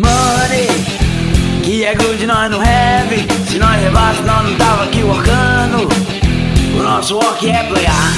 Money, que é good nós não have. Se nós levasse, nós não tava aqui workando. O nosso work é playar.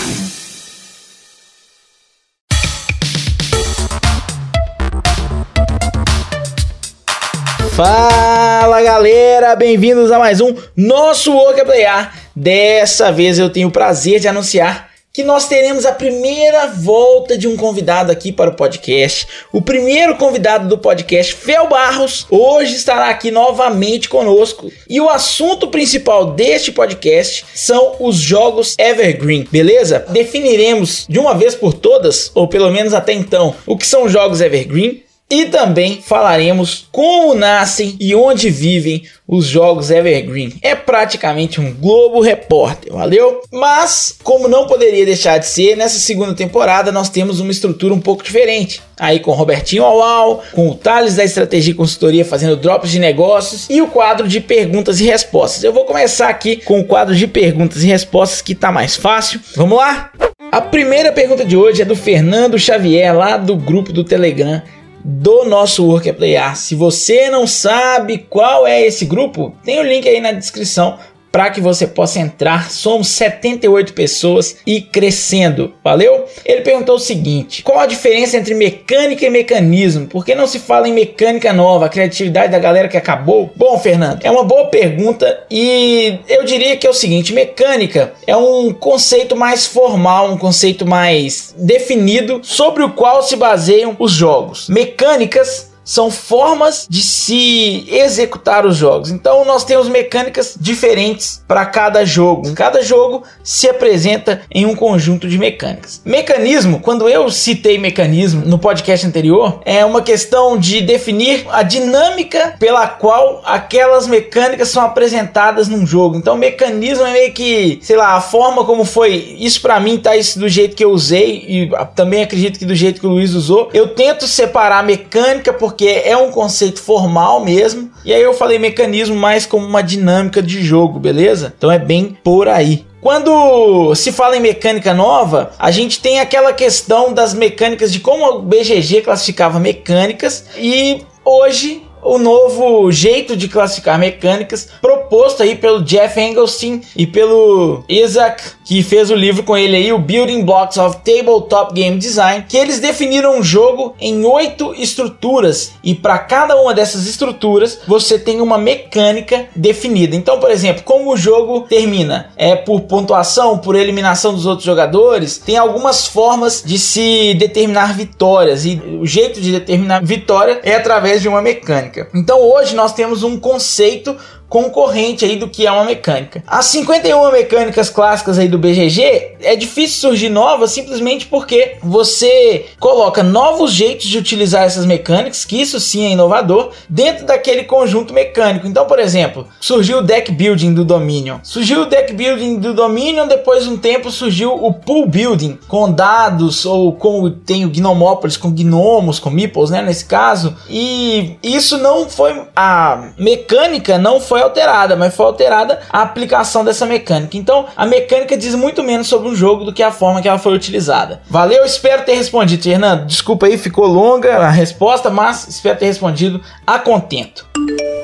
Fala galera, bem-vindos a mais um Nosso Work é Playar. Dessa vez eu tenho o prazer de anunciar que nós teremos a primeira volta de um convidado aqui para o podcast. O primeiro convidado do podcast, Fel Barros, hoje estará aqui novamente conosco. E o assunto principal deste podcast são os jogos Evergreen, beleza? Definiremos de uma vez por todas, ou pelo menos até então, o que são jogos Evergreen e também falaremos como nascem e onde vivem os jogos Evergreen. É praticamente um Globo Repórter, valeu? Mas, como não poderia deixar de ser, nessa segunda temporada nós temos uma estrutura um pouco diferente. Aí com Robertinho Aual, com o Thales da Estratégia e Consultoria fazendo drops de negócios e o quadro de perguntas e respostas. Eu vou começar aqui com o quadro de perguntas e respostas que tá mais fácil. Vamos lá? A primeira pergunta de hoje é do Fernando Xavier, lá do grupo do Telegram do nosso Work Playar. Se você não sabe qual é esse grupo, tem o link aí na descrição para que você possa entrar. Somos 78 pessoas e crescendo. Valeu? Ele perguntou o seguinte: qual a diferença entre mecânica e mecanismo? Por que não se fala em mecânica nova, a criatividade da galera que acabou? Bom, Fernando, é uma boa pergunta e eu diria que é o seguinte: mecânica é um conceito mais formal, um conceito mais definido sobre o qual se baseiam os jogos. Mecânicas são formas de se executar os jogos. Então nós temos mecânicas diferentes para cada jogo. Cada jogo se apresenta em um conjunto de mecânicas. Mecanismo, quando eu citei mecanismo no podcast anterior, é uma questão de definir a dinâmica pela qual aquelas mecânicas são apresentadas num jogo. Então mecanismo é meio que, sei lá, a forma como foi. Isso para mim tá isso do jeito que eu usei e também acredito que do jeito que o Luiz usou. Eu tento separar mecânica por porque é um conceito formal mesmo. E aí eu falei mecanismo mais como uma dinâmica de jogo, beleza? Então é bem por aí. Quando se fala em mecânica nova, a gente tem aquela questão das mecânicas de como o BGG classificava mecânicas e hoje o novo jeito de classificar mecânicas proposto aí pelo Jeff Engelstein e pelo Isaac, que fez o livro com ele aí, o Building Blocks of Tabletop Game Design, que eles definiram um jogo em oito estruturas e para cada uma dessas estruturas você tem uma mecânica definida. Então, por exemplo, como o jogo termina? É por pontuação, por eliminação dos outros jogadores? Tem algumas formas de se determinar vitórias e o jeito de determinar vitória é através de uma mecânica. Então hoje nós temos um conceito concorrente aí do que é uma mecânica. As 51 mecânicas clássicas aí do BGG é difícil surgir novas simplesmente porque você coloca novos jeitos de utilizar essas mecânicas, que isso sim é inovador, dentro daquele conjunto mecânico. Então, por exemplo, surgiu o deck building do Dominion. Surgiu o deck building do Dominion, depois de um tempo surgiu o pool building com dados ou com tem o Gnomópolis com gnomos, com meeples, né, nesse caso. E isso não foi a mecânica não foi alterada, mas foi alterada a aplicação dessa mecânica. Então, a mecânica diz muito menos sobre um jogo do que a forma que ela foi utilizada. Valeu, espero ter respondido, Fernando. Desculpa aí, ficou longa a resposta, mas espero ter respondido a contento.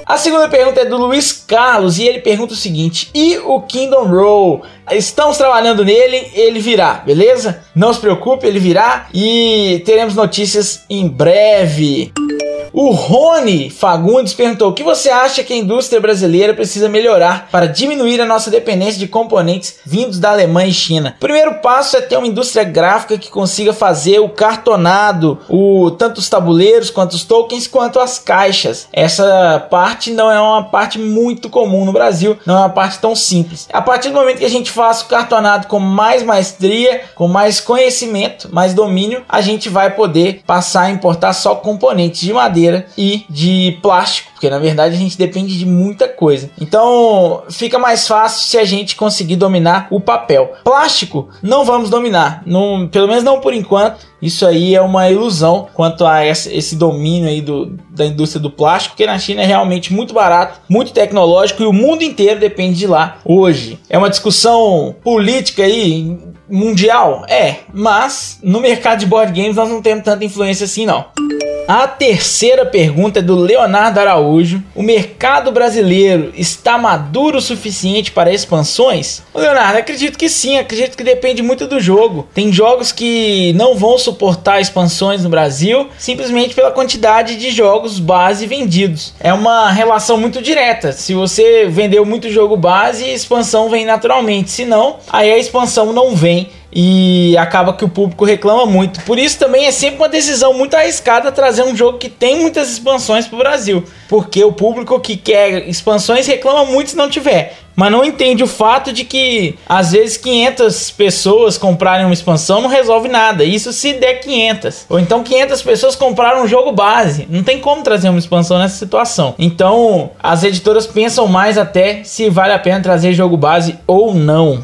A segunda pergunta é do Luiz Carlos e ele pergunta o seguinte: e o Kingdom Roll? Estamos trabalhando nele, ele virá, beleza? Não se preocupe, ele virá e teremos notícias em breve. O Rony Fagundes perguntou: o que você acha que a indústria brasileira precisa melhorar para diminuir a nossa dependência de componentes vindos da Alemanha e China? O primeiro passo é ter uma indústria gráfica que consiga fazer o cartonado, o tanto os tabuleiros quanto os tokens, quanto as caixas. Essa parte não é uma parte muito comum no Brasil, não é uma parte tão simples. A partir do momento que a gente faça o cartonado com mais maestria, com mais conhecimento, mais domínio, a gente vai poder passar a importar só componentes de madeira madeira e de plástico, porque na verdade a gente depende de muita coisa. Então fica mais fácil se a gente conseguir dominar o papel. Plástico não vamos dominar, não, pelo menos não por enquanto. Isso aí é uma ilusão quanto a esse domínio aí do, da indústria do plástico, porque na China é realmente muito barato, muito tecnológico e o mundo inteiro depende de lá hoje. É uma discussão política aí mundial? É, mas no mercado de board games nós não temos tanta influência assim não. A terceira pergunta é do Leonardo Araújo. O mercado brasileiro está maduro o suficiente para expansões? Ô Leonardo, acredito que sim, acredito que depende muito do jogo. Tem jogos que não vão suportar expansões no Brasil simplesmente pela quantidade de jogos base vendidos. É uma relação muito direta. Se você vendeu muito jogo base, expansão vem naturalmente. Se não, aí a expansão não vem e acaba que o público reclama muito. Por isso também é sempre uma decisão muito arriscada trazer um jogo que tem muitas expansões para o Brasil, porque o público que quer expansões reclama muito se não tiver. Mas não entende o fato de que às vezes 500 pessoas comprarem uma expansão não resolve nada. Isso se der 500. Ou então 500 pessoas compraram um jogo base. Não tem como trazer uma expansão nessa situação. Então as editoras pensam mais até se vale a pena trazer jogo base ou não.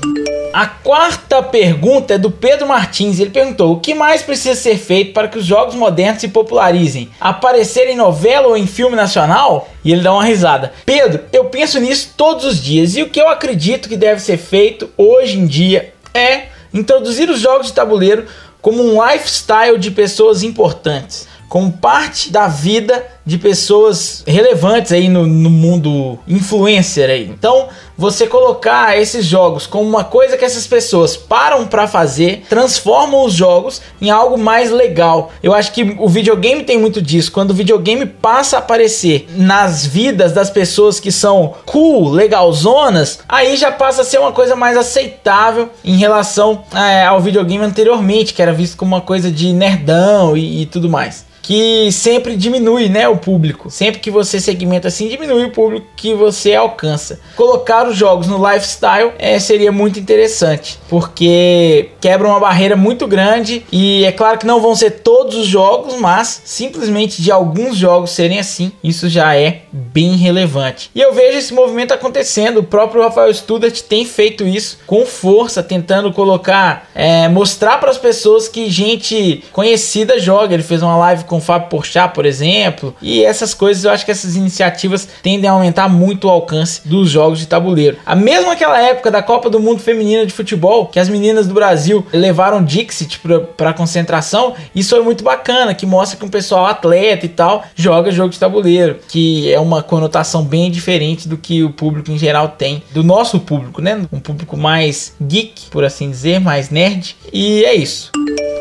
A quarta pergunta é do Pedro Martins. Ele perguntou: o que mais precisa ser feito para que os jogos modernos se popularizem? Aparecer em novela ou em filme nacional? E ele dá uma risada. Pedro, eu penso nisso todos os dias e o que eu acredito que deve ser feito hoje em dia é introduzir os jogos de tabuleiro como um lifestyle de pessoas importantes, como parte da vida de pessoas relevantes aí no, no, mundo influencer aí. Então, você colocar esses jogos como uma coisa que essas pessoas param para fazer, transformam os jogos em algo mais legal. Eu acho que o videogame tem muito disso. Quando o videogame passa a aparecer nas vidas das pessoas que são cool, legalzonas, aí já passa a ser uma coisa mais aceitável em relação é, ao videogame anteriormente, que era visto como uma coisa de nerdão e, e tudo mais que sempre diminui, né, o público. Sempre que você segmenta assim, diminui o público que você alcança. Colocar os jogos no lifestyle é, seria muito interessante, porque quebra uma barreira muito grande e é claro que não vão ser todos os jogos, mas simplesmente de alguns jogos serem assim, isso já é bem relevante. E eu vejo esse movimento acontecendo. O próprio Rafael Studart tem feito isso com força, tentando colocar, é, mostrar para as pessoas que gente conhecida joga. Ele fez uma live com o Fábio Porchat, por exemplo. E essas coisas, eu acho que essas iniciativas tendem a aumentar muito o alcance dos jogos de tabuleiro. A mesma aquela época da Copa do Mundo Feminina de Futebol, que as meninas do Brasil levaram Dixit para concentração, isso foi muito bacana, que mostra que um pessoal atleta e tal joga jogo de tabuleiro, que é uma conotação bem diferente do que o público em geral tem, do nosso público, né? Um público mais geek, por assim dizer, mais nerd. E é isso.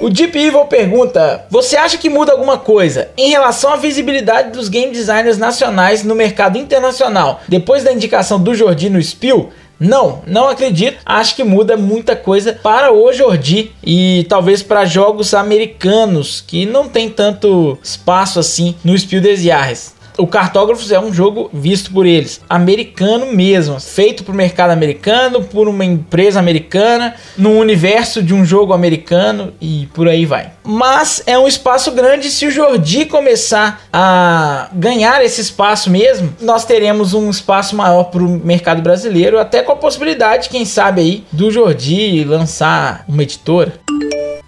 O Deep Evil pergunta: Você acha que muda alguma coisa em relação à visibilidade dos game designers nacionais no mercado internacional depois da indicação do Jordi no Spiel? Não, não acredito. Acho que muda muita coisa para o Jordi e talvez para jogos americanos que não tem tanto espaço assim no Spiel des Jahres. O Cartógrafos é um jogo visto por eles, americano mesmo, feito para o mercado americano, por uma empresa americana, no universo de um jogo americano e por aí vai. Mas é um espaço grande se o Jordi começar a ganhar esse espaço mesmo, nós teremos um espaço maior para o mercado brasileiro, até com a possibilidade, quem sabe aí, do Jordi lançar uma editora.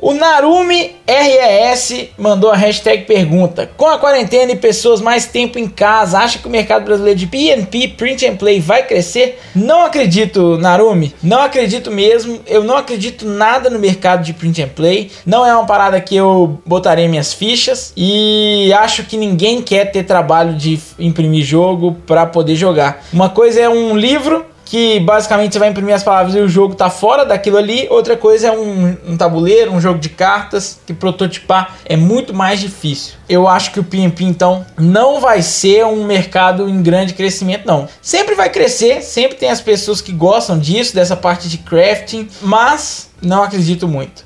O Narumi RES mandou a hashtag pergunta: Com a quarentena e pessoas mais tempo em casa, acha que o mercado brasileiro de PNP, Print and Play, vai crescer? Não acredito, Narumi. Não acredito mesmo. Eu não acredito nada no mercado de Print and Play. Não é uma parada que eu botarei minhas fichas. E acho que ninguém quer ter trabalho de imprimir jogo para poder jogar. Uma coisa é um livro que basicamente você vai imprimir as palavras e o jogo tá fora daquilo ali. Outra coisa é um, um, tabuleiro, um jogo de cartas, que prototipar é muito mais difícil. Eu acho que o PMP então não vai ser um mercado em grande crescimento, não. Sempre vai crescer, sempre tem as pessoas que gostam disso, dessa parte de crafting, mas não acredito muito.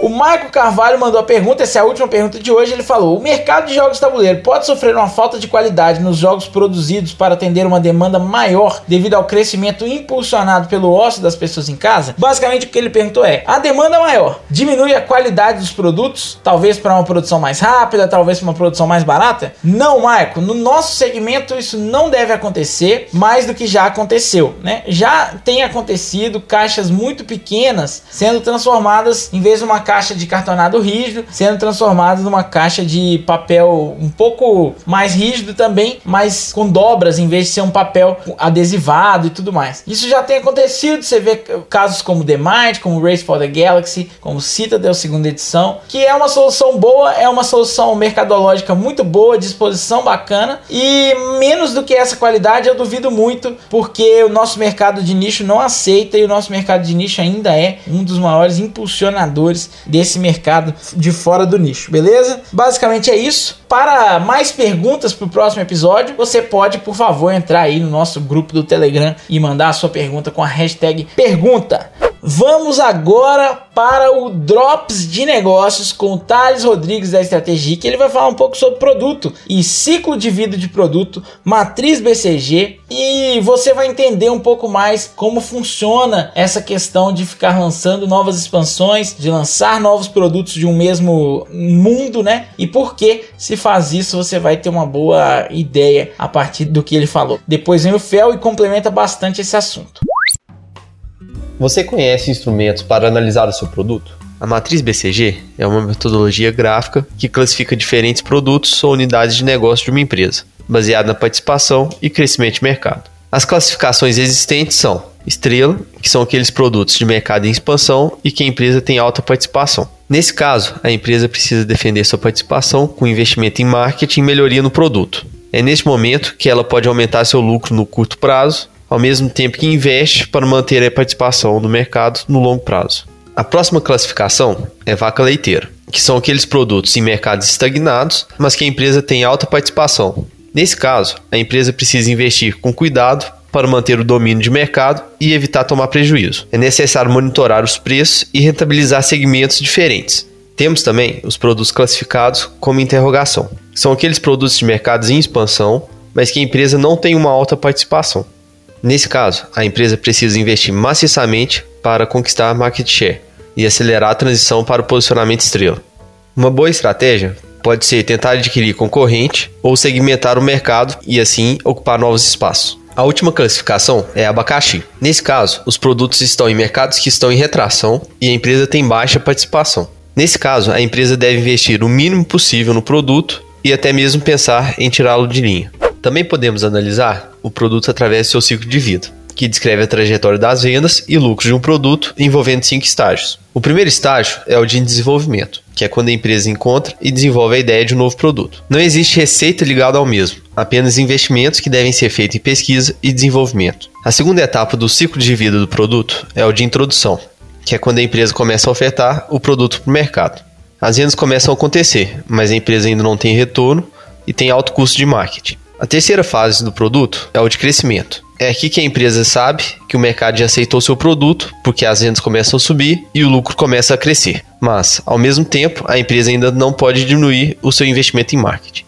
O Marco Carvalho mandou a pergunta, essa é a última pergunta de hoje. Ele falou: O mercado de jogos tabuleiro pode sofrer uma falta de qualidade nos jogos produzidos para atender uma demanda maior devido ao crescimento impulsionado pelo ócio das pessoas em casa? Basicamente, o que ele perguntou é: a demanda maior diminui a qualidade dos produtos, talvez para uma produção mais rápida, talvez para uma produção mais barata? Não, Marco. No nosso segmento, isso não deve acontecer mais do que já aconteceu, né? Já tem acontecido caixas muito pequenas sendo transformadas em vez de uma caixa de cartonado rígido sendo transformada numa caixa de papel um pouco mais rígido também, mas com dobras em vez de ser um papel adesivado e tudo mais. Isso já tem acontecido, você vê casos como The Mind, como Race for the Galaxy, como Citadel segunda edição, que é uma solução boa, é uma solução mercadológica muito boa, disposição bacana e menos do que essa qualidade eu duvido muito, porque o nosso mercado de nicho não aceita e o nosso mercado de nicho ainda é um dos maiores impulsionadores desse mercado de fora do nicho, beleza? Basicamente é isso. Para mais perguntas para o próximo episódio, você pode, por favor, entrar aí no nosso grupo do Telegram e mandar a sua pergunta com a hashtag pergunta. Vamos agora para o Drops de Negócios com o Thales Rodrigues da Estratégia, que ele vai falar um pouco sobre produto e ciclo de vida de produto, matriz BCG e você vai entender um pouco mais como funciona essa questão de ficar lançando novas expansões, de lançar novos produtos de um mesmo mundo, né? E por que se faz isso, você vai ter uma boa ideia a partir do que ele falou. Depois vem o Fel e complementa bastante esse assunto. Você conhece instrumentos para analisar o seu produto? A matriz BCG é uma metodologia gráfica que classifica diferentes produtos ou unidades de negócio de uma empresa, baseada na participação e crescimento de mercado. As classificações existentes são estrela, que são aqueles produtos de mercado em expansão e que a empresa tem alta participação. Nesse caso, a empresa precisa defender sua participação com investimento em marketing e melhoria no produto. É neste momento que ela pode aumentar seu lucro no curto prazo ao mesmo tempo que investe para manter a participação no mercado no longo prazo. A próxima classificação é vaca leiteira, que são aqueles produtos em mercados estagnados, mas que a empresa tem alta participação. Nesse caso, a empresa precisa investir com cuidado para manter o domínio de mercado e evitar tomar prejuízo. É necessário monitorar os preços e rentabilizar segmentos diferentes. Temos também os produtos classificados como interrogação. São aqueles produtos de mercados em expansão, mas que a empresa não tem uma alta participação. Nesse caso, a empresa precisa investir maciçamente para conquistar market share e acelerar a transição para o posicionamento estrela. Uma boa estratégia pode ser tentar adquirir concorrente ou segmentar o mercado e assim ocupar novos espaços. A última classificação é abacaxi. Nesse caso, os produtos estão em mercados que estão em retração e a empresa tem baixa participação. Nesse caso, a empresa deve investir o mínimo possível no produto e até mesmo pensar em tirá-lo de linha. Também podemos analisar o produto através do seu ciclo de vida, que descreve a trajetória das vendas e lucros de um produto envolvendo cinco estágios. O primeiro estágio é o de desenvolvimento, que é quando a empresa encontra e desenvolve a ideia de um novo produto. Não existe receita ligada ao mesmo, apenas investimentos que devem ser feitos em pesquisa e desenvolvimento. A segunda etapa do ciclo de vida do produto é o de introdução, que é quando a empresa começa a ofertar o produto para o mercado. As vendas começam a acontecer, mas a empresa ainda não tem retorno e tem alto custo de marketing. A terceira fase do produto é o de crescimento. É aqui que a empresa sabe que o mercado já aceitou seu produto, porque as vendas começam a subir e o lucro começa a crescer. Mas, ao mesmo tempo, a empresa ainda não pode diminuir o seu investimento em marketing.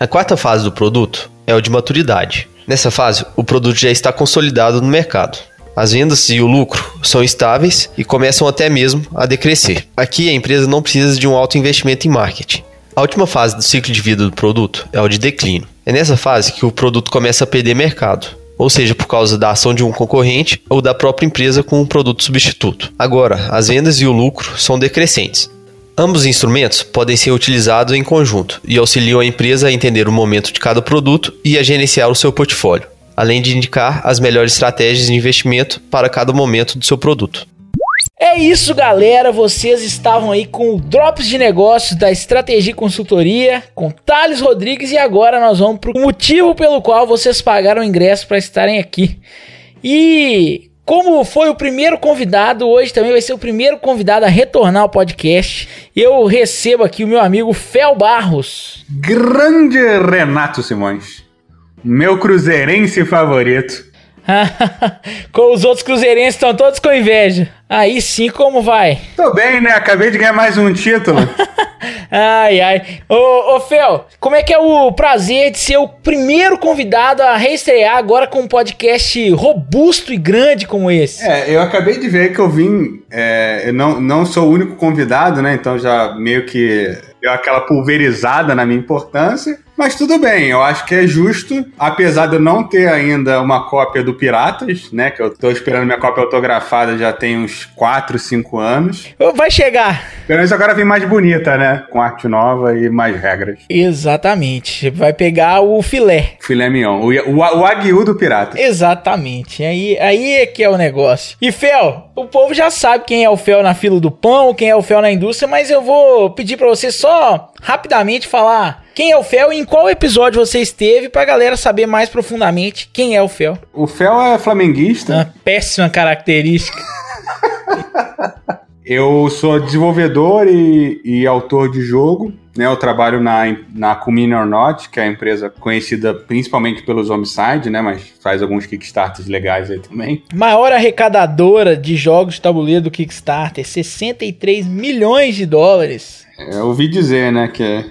A quarta fase do produto é o de maturidade. Nessa fase, o produto já está consolidado no mercado. As vendas e o lucro são estáveis e começam até mesmo a decrescer. Aqui a empresa não precisa de um alto investimento em marketing. A última fase do ciclo de vida do produto é o de declínio. É nessa fase que o produto começa a perder mercado, ou seja, por causa da ação de um concorrente ou da própria empresa com um produto substituto. Agora, as vendas e o lucro são decrescentes. Ambos os instrumentos podem ser utilizados em conjunto e auxiliam a empresa a entender o momento de cada produto e a gerenciar o seu portfólio, além de indicar as melhores estratégias de investimento para cada momento do seu produto. É isso, galera. Vocês estavam aí com o Drops de Negócios da Estratégia Consultoria, com Thales Rodrigues, e agora nós vamos para o motivo pelo qual vocês pagaram o ingresso para estarem aqui. E como foi o primeiro convidado, hoje também vai ser o primeiro convidado a retornar ao podcast. Eu recebo aqui o meu amigo Fel Barros. Grande Renato Simões, meu cruzeirense favorito. com os outros cruzeirenses estão todos com inveja. Aí sim, como vai? Tô bem, né? Acabei de ganhar mais um título. ai, ai. Ô, ô, Fel, como é que é o prazer de ser o primeiro convidado a reestrear agora com um podcast robusto e grande como esse? É, eu acabei de ver que eu vim. É, eu não, não sou o único convidado, né? Então já meio que deu aquela pulverizada na minha importância. Mas tudo bem, eu acho que é justo, apesar de eu não ter ainda uma cópia do Piratas, né? Que eu tô esperando minha cópia autografada já tem uns 4, 5 anos. Vai chegar. Pelo menos agora vem mais bonita, né? Com arte nova e mais regras. Exatamente. Vai pegar o filé. Filé mignon. O, o, o aguiú do pirata. Exatamente. Aí, aí é que é o negócio. E Fel, o povo já sabe quem é o Fel na fila do pão, quem é o Fel na indústria, mas eu vou pedir para você só rapidamente falar quem é o Fel e em qual episódio você esteve pra galera saber mais profundamente quem é o Fel. O Fel é flamenguista. Uma péssima característica. eu sou desenvolvedor e, e, autor de jogo. Né, eu trabalho na, na Cumine or Not, que é a empresa conhecida principalmente pelos Homicide, né, mas faz alguns Kickstarters legais aí também. Maior arrecadadora de jogos de tabuleiro do Kickstarter, 63 milhões de dólares. É, eu ouvi dizer, né, que é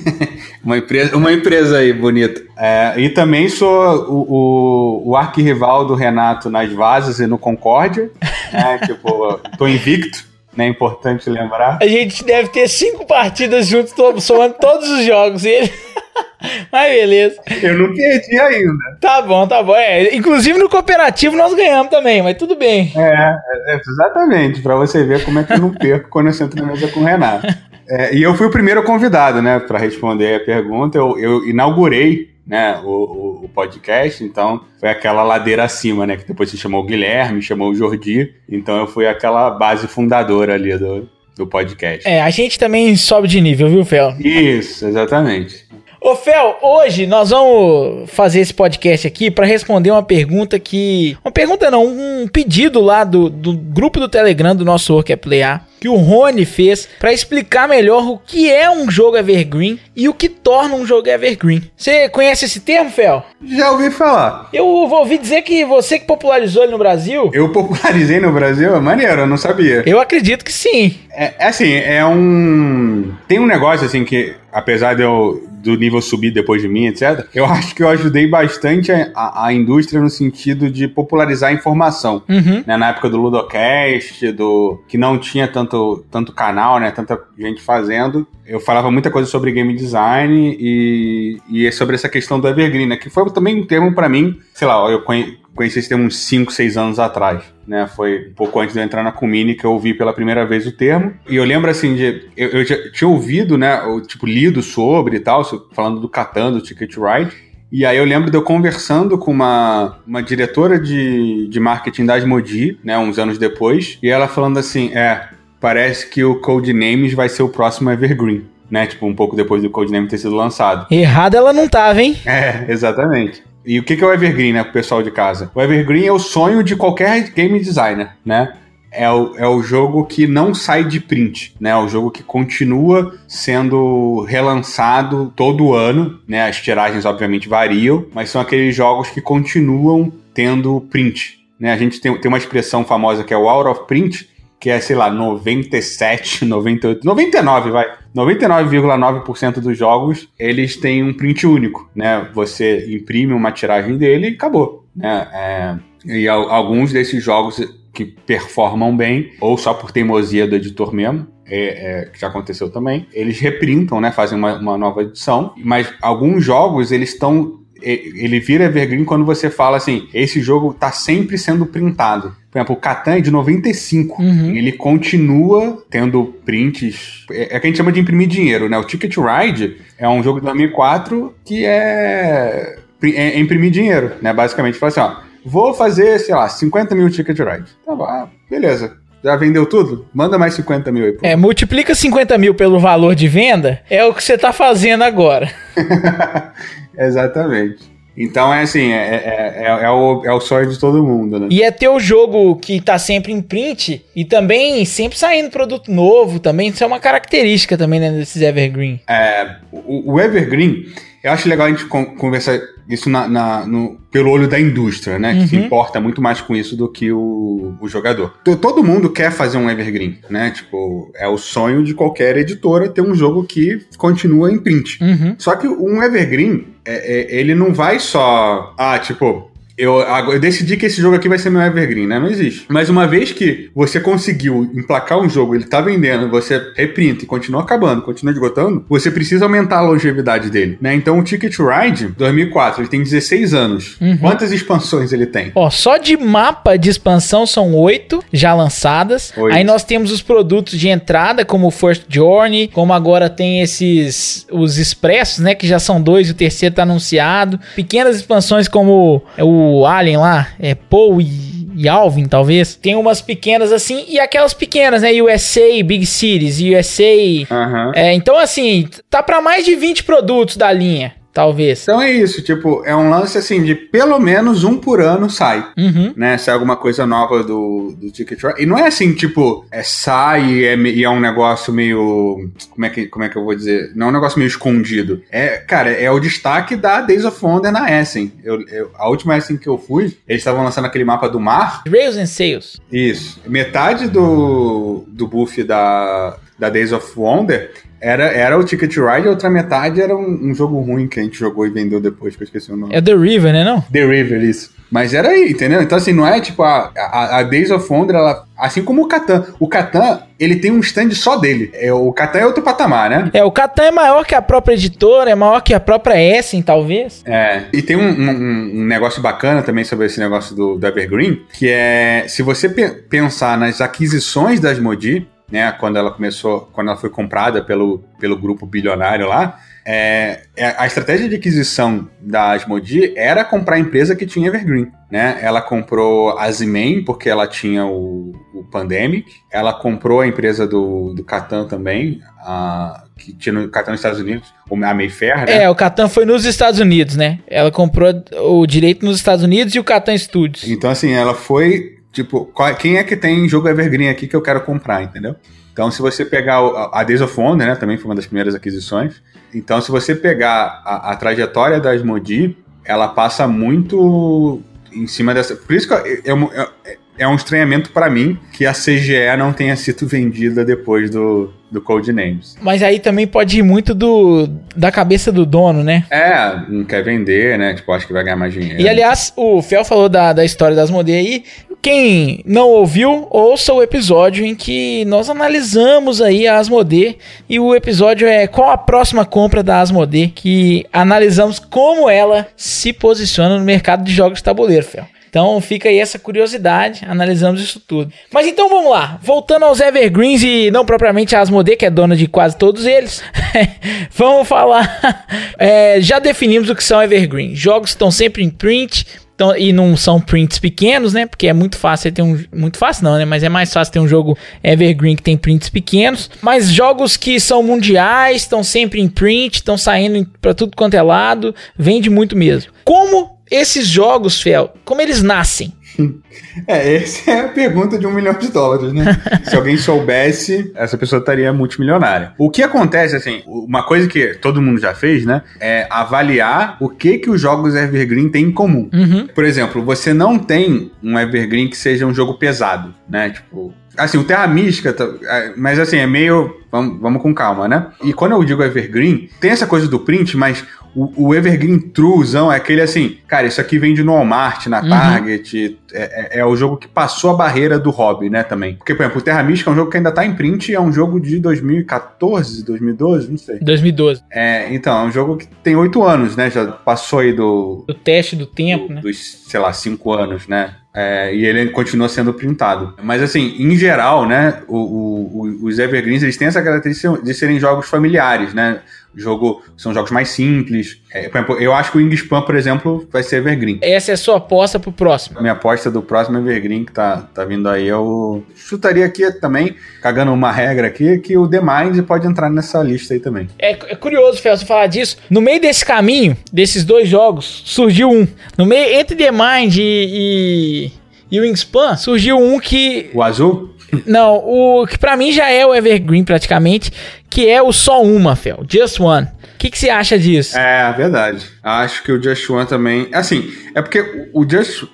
uma, empresa, uma empresa aí, bonita. É, e também sou o, o, o arquirrival do Renato nas Vazas e no Concórdia. Né? tipo, tô invicto. Né, é importante lembrar. A gente deve ter cinco partidas juntos, somando todos os jogos. E ele... Mas beleza. Eu não perdi ainda. Tá bom, tá bom. É, inclusive no cooperativo nós ganhamos também, mas tudo bem. É, é exatamente. Para você ver como é que eu não perco quando eu sento na mesa com o Renato. É, e eu fui o primeiro convidado, né, para responder a pergunta. Eu, eu inaugurei né, o, o, podcast, então foi aquela ladeira acima, né, que depois se chamou o Guilherme, chamou o Jordi, então eu fui aquela base fundadora ali do, do podcast. É, a gente também sobe de nível, viu, Fel? Isso, exatamente. Ô Fel, hoje nós vamos fazer esse podcast aqui para responder uma pergunta que. Uma pergunta não, um pedido lá do, do grupo do Telegram do nosso Work é Playar, que o Rony fez para explicar melhor o que é um jogo evergreen e o que torna um jogo evergreen. Você conhece esse termo, Fel? Já ouvi falar. Eu ouvi dizer que você que popularizou ele no Brasil. Eu popularizei no Brasil? É maneiro, eu não sabia. Eu acredito que sim. É, é assim, é um. Tem um negócio assim que, apesar de eu do nível subir depois de mim, etc. Eu acho que eu ajudei bastante a, a, a indústria no sentido de popularizar a informação. Uhum. Né? Na época do Ludocast, do que não tinha tanto, tanto canal, né? Tanta gente fazendo. Eu falava muita coisa sobre game design e, e sobre essa questão do Evergreen, né? Que foi também um termo para mim, sei lá, eu conhe, conheci esse termo uns 5, 6 anos atrás. Né, foi um pouco antes de eu entrar na Comini que eu ouvi pela primeira vez o termo. E eu lembro assim de. Eu, eu já tinha ouvido, né? tipo, lido sobre e tal, falando do Catan, do Ticket Ride. E aí eu lembro de eu conversando com uma, uma diretora de, de marketing da Asmodi, né, uns anos depois, e ela falando assim, é, parece que o Codenames vai ser o próximo Evergreen. Né, tipo, um pouco depois do Codename ter sido lançado. Errada ela não tava, hein? É, exatamente. E o que é o Evergreen, né, pro pessoal de casa? O Evergreen é o sonho de qualquer game designer, né? É o, é o jogo que não sai de print, né? É o jogo que continua sendo relançado todo ano, né? As tiragens, obviamente, variam, mas são aqueles jogos que continuam tendo print, né? A gente tem, tem uma expressão famosa que é o out of print, que é, sei lá, 97, 98, 99, vai. 99,9% dos jogos, eles têm um print único, né? Você imprime uma tiragem dele e acabou, né? É, e alguns desses jogos que performam bem, ou só por teimosia do editor mesmo, é, é, que já aconteceu também, eles reprintam, né? Fazem uma, uma nova edição, mas alguns jogos, eles estão ele vira evergreen quando você fala assim, esse jogo tá sempre sendo printado. Por exemplo, o Catan é de 95. Uhum. Ele continua tendo prints. É, é que a gente chama de imprimir dinheiro, né? O Ticket Ride é um jogo de 2004 que é, é, é imprimir dinheiro, né? Basicamente, fala assim, ó, vou fazer, sei lá, 50 mil Ticket Ride. Tá bom, ah, beleza. Já vendeu tudo? Manda mais 50 mil aí. Pô. É, multiplica 50 mil pelo valor de venda, é o que você tá fazendo agora. Exatamente. Então é assim, é, é, é, é, o, é o sonho de todo mundo, né? E é ter o jogo que tá sempre em print e também sempre saindo produto novo também. Isso é uma característica também né, desses Evergreen. É, o, o Evergreen, eu acho legal a gente conversar isso na, na, no, pelo olho da indústria, né? Que se uhum. importa muito mais com isso do que o, o jogador. Todo mundo quer fazer um evergreen, né? Tipo, é o sonho de qualquer editora ter um jogo que continua em print. Uhum. Só que um evergreen, é, é, ele não vai só... Ah, tipo, eu, eu decidi que esse jogo aqui vai ser meu Evergreen, né? Não existe. Mas uma vez que você conseguiu emplacar um jogo, ele tá vendendo, você reprinta e continua acabando, continua esgotando, você precisa aumentar a longevidade dele, né? Então o Ticket Ride 2004, ele tem 16 anos. Uhum. Quantas expansões ele tem? Ó, só de mapa de expansão são oito já lançadas. Oito. Aí nós temos os produtos de entrada, como o First Journey, como agora tem esses os expressos, né, que já são dois o terceiro tá anunciado. Pequenas expansões como o Alien lá, é Paul e e Alvin, talvez. Tem umas pequenas assim, e aquelas pequenas, né? USA, Big Cities, USA. Uhum. É, então, assim, tá para mais de 20 produtos da linha. Talvez. Então é isso, tipo, é um lance assim de pelo menos um por ano sai, uhum. né? Sai alguma coisa nova do, do Ticket E não é assim, tipo, é sai e é, e é, um negócio meio. Como é, que, como é que eu vou dizer? Não é um negócio meio escondido. É, cara, é o destaque da Days of Wonder na Essen. Eu, eu, a última Essen que eu fui, eles estavam lançando aquele mapa do mar. Rails and Sails. Isso. Metade do, do buff da, da Days of Wonder era, era o Ticket Ride, a outra metade era um, um, jogo ruim que a gente jogou e vendeu depois, que eu esqueci o nome. É The River, né não? The River, isso. Mas era aí, entendeu? Então, assim, não é tipo a, a, a Days of Wonder, ela, assim como o Catan. O Catan, ele tem um stand só dele. É, o Catan é outro patamar, né? É, o Catan é maior que a própria editora, é maior que a própria Essen, talvez. É, e tem um, um, um negócio bacana também sobre esse negócio do, do Evergreen, que é, se você pe pensar nas aquisições das Modi, né, quando ela começou, quando ela foi comprada pelo, pelo grupo bilionário lá, é, é a estratégia de aquisição da Asmodee era comprar a empresa que tinha Evergreen, né? Ela comprou a Zimain porque ela tinha o, o Pandemic, ela comprou a empresa do, do Catan também, a, que tinha no Catan nos Estados Unidos, a Mayfair, né? É, o Catan foi nos Estados Unidos, né? Ela comprou o direito nos Estados Unidos e o Catan Studios. Então, assim, ela foi Tipo, qual, quem é que tem jogo Evergreen aqui que eu quero comprar, entendeu? Então, se você pegar a Days of Wonder, né, também foi uma das primeiras aquisições. Então, se você pegar a, a trajetória da Asmodee, ela passa muito em cima dessa. Por isso que é, é, é um estranhamento para mim que a CGE não tenha sido vendida depois do, do Codenames. Mas aí também pode ir muito do da cabeça do dono, né? É, não quer vender, né? Tipo, acho que vai ganhar mais dinheiro. E aliás, o Fel falou da, da história das Modê aí. Quem não ouviu, ouça o episódio em que nós analisamos aí a Asmodee e o episódio é qual a próxima compra da Asmodee, que analisamos como ela se posiciona no mercado de jogos de tabuleiro, Fel. Então fica aí essa curiosidade, analisamos isso tudo. Mas então vamos lá, voltando aos Evergreens e não propriamente a Asmodee, que é dona de quase todos eles, vamos falar. É, já definimos o que são Evergreen. Jogos estão sempre em print, então, e não são prints pequenos, né? Porque é muito fácil ter um. Muito fácil não, né? Mas é mais fácil ter um jogo Evergreen que tem prints pequenos. Mas jogos que são mundiais, estão sempre em print, estão saindo para tudo quanto é lado, vende muito mesmo. Como esses jogos, Fel, como eles nascem? É, essa é a pergunta de um milhão de dólares, né? Se alguém soubesse, essa pessoa estaria multimilionária. O que acontece, assim, uma coisa que todo mundo já fez, né? É avaliar o que que os jogos Evergreen têm em comum. Uhum. Por exemplo, você não tem um Evergreen que seja um jogo pesado, né? Tipo, Assim, o Terra Mística, tá, é, mas assim, é meio. Vamos, vamos com calma, né? E quando eu digo Evergreen, tem essa coisa do print, mas o, o Evergreen Truezão é aquele assim, cara, isso aqui vem de no Walmart, na uhum. Target, é, é, é, o jogo que passou a barreira do hobby, né, também. Porque, por exemplo, o Terra Mística é um jogo que ainda tá em print, é um jogo de 2014, 2012, não sei. 2012. É, então, é um jogo que tem oito anos, né, já passou aí do... Do teste do tempo, do, né? Dos, sei lá, cinco anos, né. É, e ele continua sendo printado. Mas assim, em geral, né, o, o, os Evergreens eles têm essa característica de serem jogos familiares, né? Jogo são jogos mais simples. É, por exemplo, eu acho que o Wingspan, por exemplo, vai ser Evergreen. Essa é a sua aposta pro próximo? A minha aposta do próximo Evergreen que tá, tá vindo aí, eu chutaria aqui também, cagando uma regra aqui, que o The Mind pode entrar nessa lista aí também. É, é curioso, você falar disso. No meio desse caminho, desses dois jogos, surgiu um. No meio, entre The Mind e, e, e o Wingspan, surgiu um que... O azul? Não, o que para mim já é o Evergreen praticamente, que é o só uma, Fel, Just One. O que, que você acha disso? É, verdade. Acho que o Just One também. Assim, é porque o Just.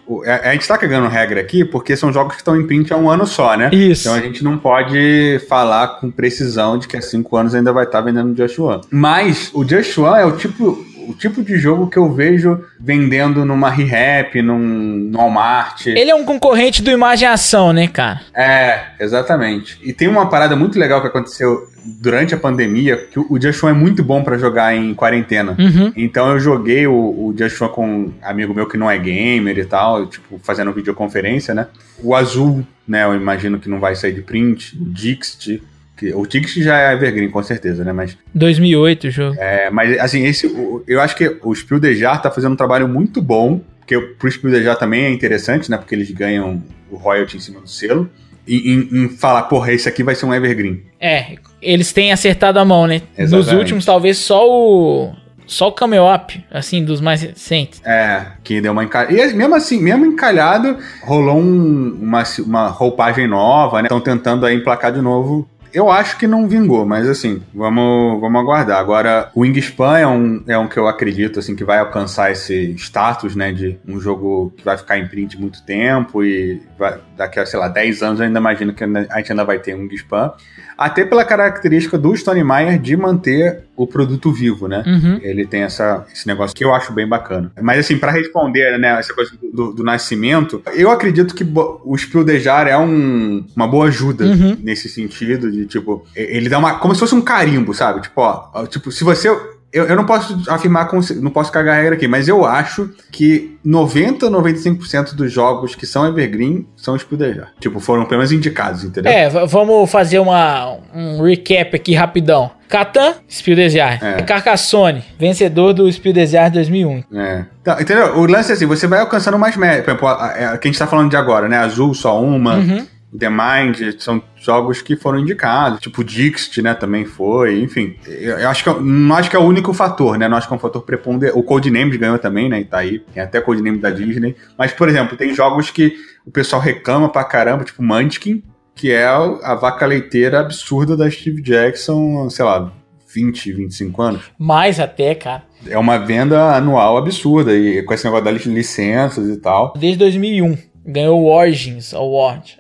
A gente tá cagando regra aqui porque são jogos que estão em print há um ano só, né? Isso. Então a gente não pode falar com precisão de que há cinco anos ainda vai estar tá vendendo o Just One. Mas o Just One é o tipo o tipo de jogo que eu vejo vendendo numa ReHap, num, num Walmart. Ele é um concorrente do Imagem Ação, né, cara? É, exatamente. E tem uma parada muito legal que aconteceu durante a pandemia, que o Just One é muito bom para jogar em quarentena. Uhum. Então eu joguei o, o Just One com um amigo meu que não é gamer e tal, tipo, fazendo videoconferência, né? O azul, né? Eu imagino que não vai sair de print. O Dixit. Que, o Dixit já é Evergreen, com certeza, né? Mas 2008 o jogo. é, mas assim, esse, eu acho que o Spiel de Jar tá fazendo um trabalho muito bom, porque pro Spiel de Jar também é interessante, né? Porque eles ganham o royalty em cima do selo. E em, em falar, porra, esse aqui vai ser um Evergreen. É, eles têm acertado a mão, né? Nos Exatamente. últimos, talvez só o. Só o Camel Up, assim, dos mais recentes. É, que deu uma encalhada. E mesmo assim, mesmo encalhado, rolou um- uma, uma roupagem nova, né? Estão tentando aí emplacar de novo. Eu acho que não vingou, mas assim, vamos, vamos aguardar. Agora, o Wingspan é um, é um que eu acredito, assim, que vai alcançar esse status, né, de um jogo que vai ficar em print muito tempo e vai- daqui a, sei lá, 10 anos eu ainda imagino que a gente ainda vai ter um Wingspan. Até pela característica do Stone Meyer de manter o produto vivo, né? Uhum. Ele tem essa, esse negócio que eu acho bem bacana. Mas assim, pra responder, né, essa coisa do, do nascimento, eu acredito que o Spiel de Jar é um, uma boa ajuda Uhum. nesse sentido de, tipo, ele dá uma, como se fosse um carimbo, sabe? Tipo, ó, tipo, se você... Eu, eu não posso afirmar, com, não posso cagar a regra aqui, mas eu acho que 90, 95% dos jogos que são Evergreen são Spiel de Jar. Tipo, foram pelo menos indicados, entendeu? É, vamos fazer uma, um recap aqui rapidão. Catan, Spiel des Jahres. É. Carcassonne, vencedor do Spiel des Jahres 2001. É. Então, entendeu? O lance é assim, você vai alcançando mais média. Por exemplo, a, a, a que a gente tá falando de agora, né? Azul, só uma. Uhum. The Mind, são jogos que foram indicados. Tipo, Dixit, né? Também foi. Enfim, eu, eu acho que eu- não acho que é o único fator, né? Não acho que é um fator preponderante. O Codenames ganhou também, né? E tá aí. Tem até Codename da Disney. Mas, por exemplo, tem jogos que o pessoal reclama pra caramba, tipo Munchkin, que é a vaca leiteira absurda da Steve Jackson, sei lá, 20, 25 anos Mais até, cara. é uma venda anual absurda e com esse negócio das licenças e tal. Desde 2001. Ganhou o Origins Award.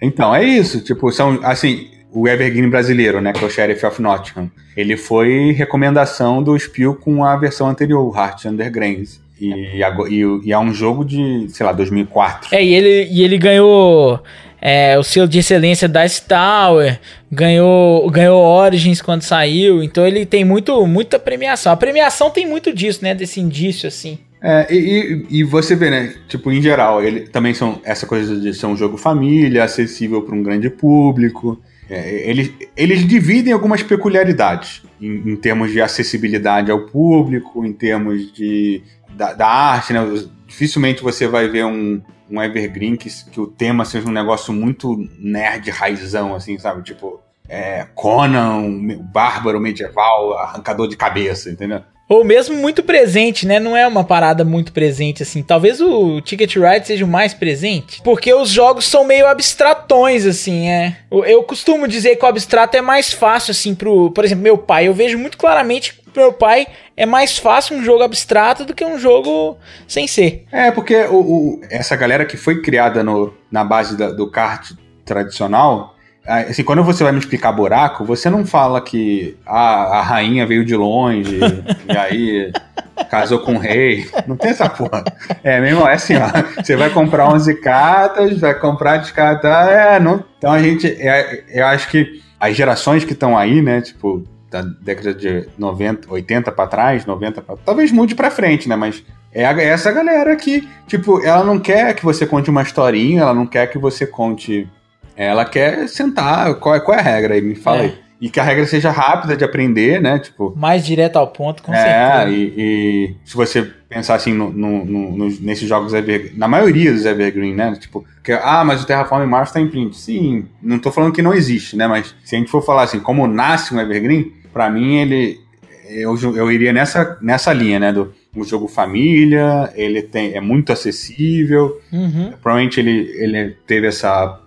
Então, é isso. Tipo, são, assim, o Evergreen brasileiro, né, que é o Sheriff of Nottingham, ele foi recomendação do Spiel com a versão anterior, o Heart Under Grains. E, e, e é um jogo de, sei lá, 2004. É, e ele, e ele ganhou é, o selo de excelência da Tower, ganhou, ganhou Origins quando saiu, então ele tem muito, muita premiação. A premiação tem muito disso, né? Desse indício, assim. É, e, e- você vê, né? Tipo, em geral, ele também são essa coisa de ser um jogo família, acessível para um grande público. É, eles, eles dividem algumas peculiaridades em, em termos de acessibilidade ao público, em termos de da, da arte, né? Dificilmente você vai ver um, um Evergreen que, que o tema seja um negócio muito nerd raizão, assim, sabe? Tipo, é, Conan, bárbaro medieval, arrancador de cabeça, entendeu? Ou mesmo muito presente, né? Não é uma parada muito presente, assim. Talvez o Ticket Ride seja o mais presente. Porque os jogos são meio abstratões, assim, é. Eu, costumo dizer que o abstrato é mais fácil, assim, pro. Por exemplo, meu pai. Eu vejo muito claramente que meu pai é mais fácil um jogo abstrato do que um jogo sem ser. É, porque o, o- essa galera que foi criada no- na base da- do kart tradicional, assim, quando você vai me explicar buraco, você não fala que a, a rainha veio de longe e aí casou com o rei. Não tem essa porra. É mesmo, é assim, ó. Você vai comprar 11 cartas, vai comprar, descartar, é, não. Então a gente, é, eu acho que as gerações que estão aí, né, tipo, da década de 90, 80 pra trás, 90 pra... Talvez mude pra frente, né, mas é é essa galera que, tipo, ela não quer que você conte uma historinha, ela não quer que você conte. Ela quer sentar. Qual é, qual é a regra aí? Me fala É. aí. E que a regra seja rápida de aprender, né? Tipo. Mais direto ao ponto, com é, certeza. e, e se você pensar assim no, no- no- nesses jogos Evergreen, na maioria dos Evergreen, né? Tipo, que, ah, mas o Terraform Mars tá em print. Sim, não tô falando que não existe, né? Mas se a gente for falar assim, como nasce um Evergreen, pra mim ele. Eu, eu iria nessa, nessa linha, né? Do um jogo família, ele tem, é muito acessível, Uhum. provavelmente ele, ele teve essa,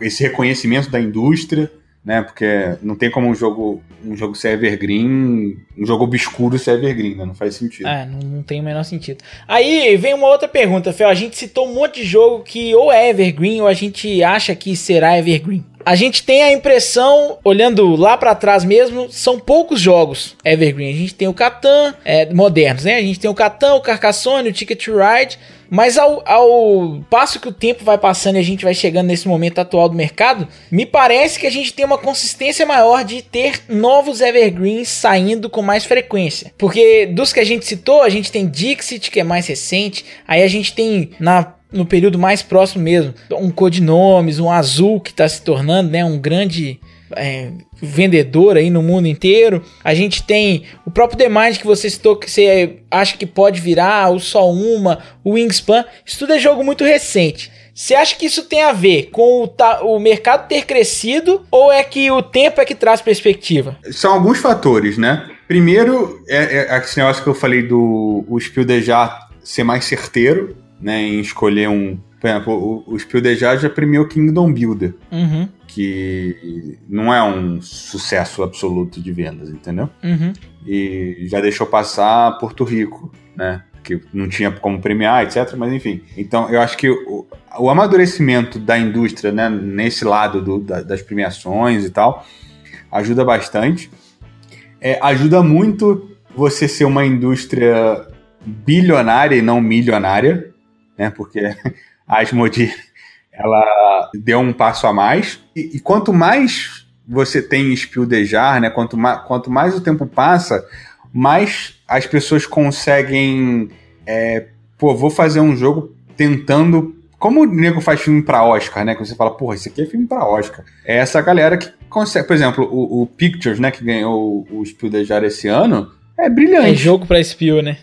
esse reconhecimento da indústria, né? Porque não tem como um jogo, um jogo ser evergreen, um jogo obscuro ser evergreen, né? Não faz sentido. É, não, não tem o menor sentido. Aí vem uma outra pergunta, Fel. A gente citou um monte de jogo que ou é Evergreen ou a gente acha que será Evergreen. A gente tem a impressão, olhando lá pra trás mesmo, são poucos jogos Evergreen. A gente tem o Catan, é, modernos, né? A gente tem o Catan, o Carcassonne, o Ticket to Ride. Mas ao, ao passo que o tempo vai passando e a gente vai chegando nesse momento atual do mercado, me parece que a gente tem uma consistência maior de ter novos evergreens saindo com mais frequência. Porque dos que a gente citou, a gente tem Dixit, que é mais recente, aí a gente tem na no período mais próximo mesmo, um Codinomes, um Azul que está se tornando, né, um grande é, vendedor aí no mundo inteiro. A gente tem o próprio Demind que você citou, que você acha que pode virar, o Só Uma, o Wingspan. Isso tudo é jogo muito recente. Você acha que isso tem a ver com o, o, mercado ter crescido ou é que o tempo é que traz perspectiva? São alguns fatores, né? Primeiro, é, é esse negócio que eu falei do o Spiel já ser mais certeiro, né? Em escolher um. Por exemplo, o, o Spiel já premiou Kingdom Builder. Uhum que não é um sucesso absoluto de vendas, entendeu? Uhum. E já deixou passar Porto Rico, né? Que não tinha como premiar, etc. Mas enfim. Então eu acho que o, o amadurecimento da indústria, né, nesse lado do, da, das premiações e tal, ajuda bastante. É, ajuda muito você ser uma indústria bilionária e não milionária, né? Porque a Asmodee ela deu um passo a mais. E, e quanto mais você tem espildejar, né? Quanto, ma quanto mais o tempo passa, mais as pessoas conseguem. É, pô, vou fazer um jogo tentando. Como o nego faz filme pra Oscar, né? Que você fala, porra, isso aqui é filme pra Oscar. É essa galera que consegue. Por exemplo, o, o Pictures, né? Que ganhou o, o Spildejar esse ano. É brilhante. É jogo pra Spiel, né?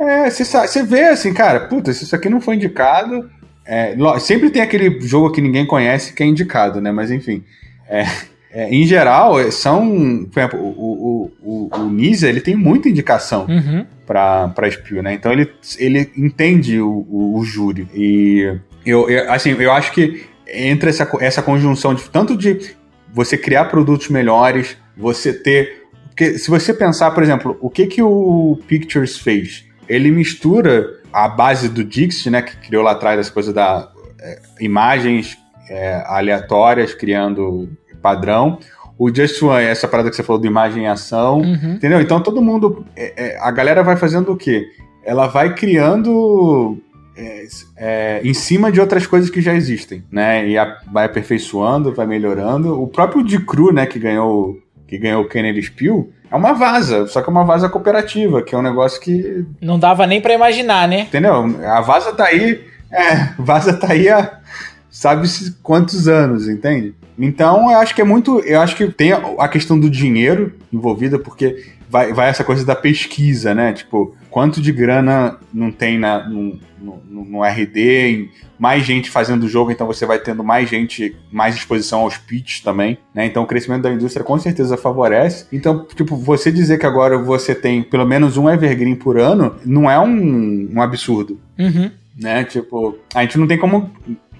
É, você vê assim, cara, puta, se isso aqui não foi indicado, é, sempre tem aquele jogo que ninguém conhece que é indicado, né? Mas enfim. É, é, em geral, é, são. Por exemplo, o, o, o, o Nisa ele tem muita indicação uhum. para Spiel, né? Então ele, ele entende o, o, o júri. E eu, eu, assim, eu acho que entre essa, essa conjunção de tanto de você criar produtos melhores, você ter. Porque se você pensar, por exemplo, o que, que o Pictures fez? Ele mistura a base do Dixit, né, que criou lá atrás as coisas da é, imagens é, aleatórias, criando padrão. O Just One, essa parada que você falou do imagem em ação, uhum. entendeu? Então todo mundo, é, é a galera vai fazendo o quê? Ela vai criando é, é, em cima de outras coisas que já existem, né? E a, vai aperfeiçoando, vai melhorando. O próprio de Cru, né, que ganhou que ganhou o Kennedy Spiel, é uma vaza, só que é uma vaza cooperativa, que é um negócio que. Não dava nem para imaginar, né? Entendeu? A vaza tá aí. É, vaza tá aí há sabe-se quantos anos, entende? Então eu acho que é muito. Eu acho que tem a questão do dinheiro envolvida, porque vai, vai essa coisa da pesquisa, né? Tipo, quanto de grana não tem na, no, no, no RD, mais gente fazendo o jogo, então você vai tendo mais gente, mais exposição aos pitches também, né? Então o crescimento da indústria com certeza favorece. Então, tipo, você dizer que agora você tem pelo menos um evergreen por ano, não é um, um absurdo. Uhum. Né? Tipo, a gente não tem como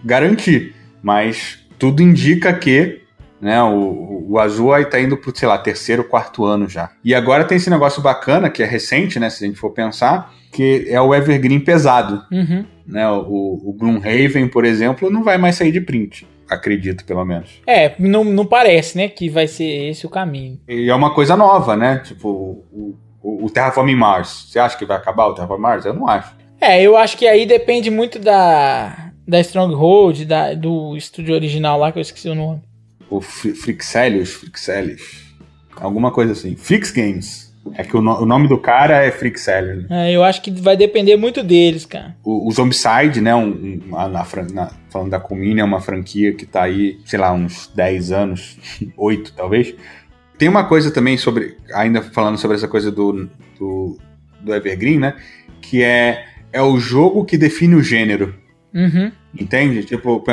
garantir, mas tudo indica que né? O, o Azul aí tá indo pro, sei lá, terceiro, quarto ano já. E agora tem esse negócio bacana, que é recente, né? Se a gente for pensar, que é o Evergreen pesado. Uhum. Né? O, o Gloomhaven, por exemplo, não vai mais sair de print. Acredito, pelo menos. É, não, não parece, né, que vai ser esse o caminho. E é uma coisa nova, né? Tipo, o, o, o Terraforming Mars. Você acha que vai acabar o Terraforming Mars? Eu não acho. É, eu acho que aí depende muito da, da Stronghold, da, do estúdio original lá, que eu esqueci o nome o Frixelius, Frixelius, alguma coisa assim. Frix Games. É que o, no, o nome do cara é Frixelius. É, eu acho que vai depender muito deles, cara. O, o Zombicide, né, um, um, na, na, falando da Comini, é uma franquia que tá aí, sei lá, uns 10 anos, 8 talvez. Tem uma coisa também sobre, ainda falando sobre essa coisa do, do, do Evergreen, né, que é, é o jogo que define o gênero. Uhum. Entende? Tipo,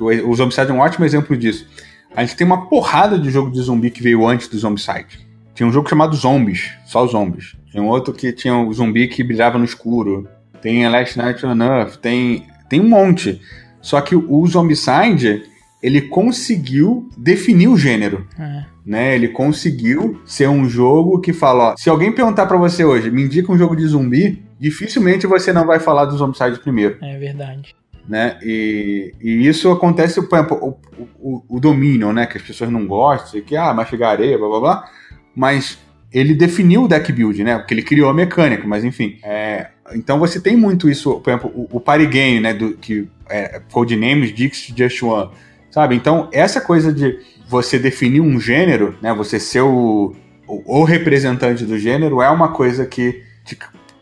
o Zombicide é um ótimo exemplo disso a gente tem uma porrada de jogo de zumbi que veio antes do Zombicide. Tinha um jogo chamado Zombies, só Zombies. Tinha um outro que tinha um zumbi que brilhava no escuro. Tem Last Night on Earth, tem, tem um monte. Só que o Zombicide, ele conseguiu definir o gênero. É. Né? Ele conseguiu ser um jogo que fala, ó, se alguém perguntar para você hoje, me indica um jogo de zumbi, dificilmente você não vai falar do Zombicide primeiro. É verdade. Né? E, e isso acontece, por exemplo, o, o, o Dominion, né? Que as pessoas não gostam, que, ah, mastigar areia, blá blá blá. Mas ele definiu o deck build, né? Porque ele criou a mecânica, mas enfim. É, então você tem muito isso, por exemplo, o, o party game, né? Do, que é, Codenames Dix Just One, sabe? Então, essa coisa de você definir um gênero, né? Você ser o, o, o representante do gênero é uma coisa que te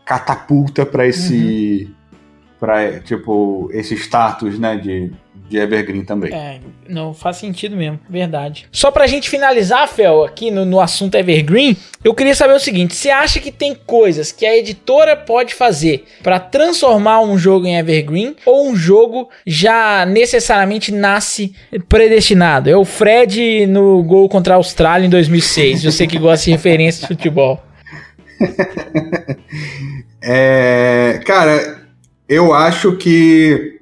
catapulta para esse. Uhum. Para tipo, esse status, né? De, de Evergreen também. É, não faz sentido mesmo, verdade. Só pra gente finalizar, Fel, aqui no, no assunto Evergreen, eu queria saber o seguinte: você acha que tem coisas que a editora pode fazer para transformar um jogo em Evergreen ou um jogo já necessariamente nasce predestinado? É o Fred no gol contra a Austrália em 2006, você que gosta de referência de futebol. é, cara, eu acho que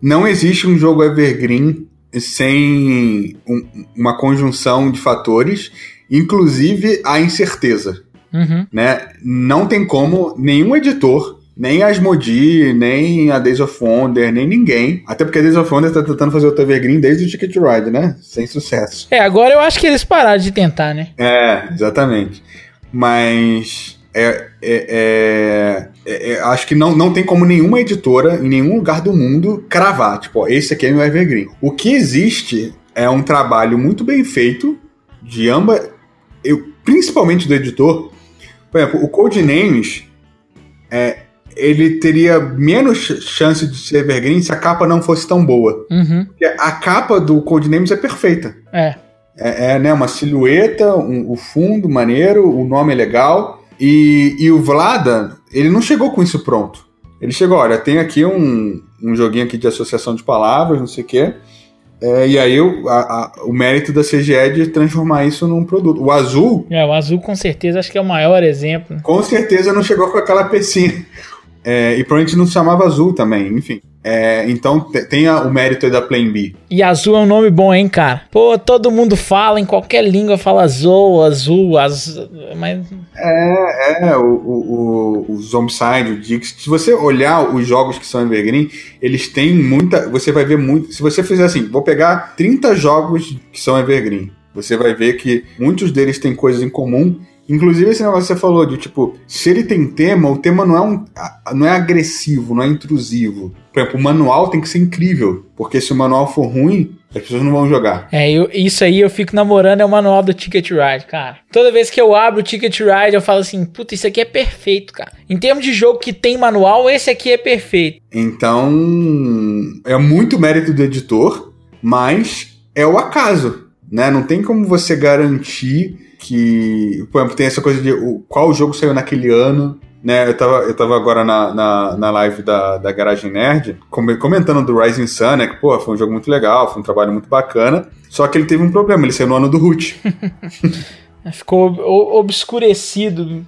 não existe um jogo evergreen sem um, uma conjunção de fatores, inclusive a incerteza. Uhum. Né? Não tem como nenhum editor, nem a Asmodee, nem a Days of Wonder, nem ninguém. Até porque a Days of Wonder tá tentando fazer o Evergreen desde o Ticket Ride, né? Sem sucesso. É, agora eu acho que eles pararam de tentar, né? É, exatamente. Mas é, é, é, é, é, acho que não, não tem como nenhuma editora em nenhum lugar do mundo cravar, tipo, ó, esse aqui é meu Evergreen. O que existe é um trabalho muito bem feito de ambas, eu, principalmente do editor. Por exemplo, o Codenames, é, ele teria menos chance de ser Evergreen se a capa não fosse tão boa. Uhum. Porque a capa do Codenames é perfeita. É. É, é né, uma silhueta, um, o fundo maneiro, o nome é legal e, e o Vlada, ele não chegou com isso pronto. Ele chegou, olha, tem aqui um, um joguinho aqui de associação de palavras, não sei o quê. É, e aí o, a, a, o mérito da CGE é de transformar isso num produto. O azul. É, o azul com certeza acho que é o maior exemplo. Com certeza não chegou com aquela pecinha. É, e provavelmente não se chamava azul também, enfim. É, então tem o mérito aí da Plan B. E azul é um nome bom, hein, cara? Pô, todo mundo fala, em qualquer língua fala azul, azul, azul, mas... É, é, o, o, o Zombicide, o Dix, se você olhar os jogos que são Evergreen, eles têm muita, você vai ver muito, se você fizer assim, vou pegar 30 jogos que são Evergreen, você vai ver que muitos deles têm coisas em comum Inclusive esse negócio que você falou de tipo, se ele tem tema, o tema não é um não é agressivo, não é intrusivo. Por exemplo, o manual tem que ser incrível, porque se o manual for ruim, as pessoas não vão jogar. É, eu, isso aí eu fico namorando é o manual do Ticket Ride, cara. Toda vez que eu abro o Ticket Ride, eu falo assim, puta, isso aqui é perfeito, cara. Em termos de jogo que tem manual, esse aqui é perfeito. Então, é muito mérito do editor, mas é o acaso, né? Não tem como você garantir que, por exemplo, tem essa coisa de qual jogo saiu naquele ano, né? Eu tava, eu tava agora na, na, na live da, da Garagem Nerd comentando do Rising Sun, né? Que, pô, foi um jogo muito legal, foi um trabalho muito bacana. Só que ele teve um problema, ele saiu no ano do Root. Ficou obscurecido.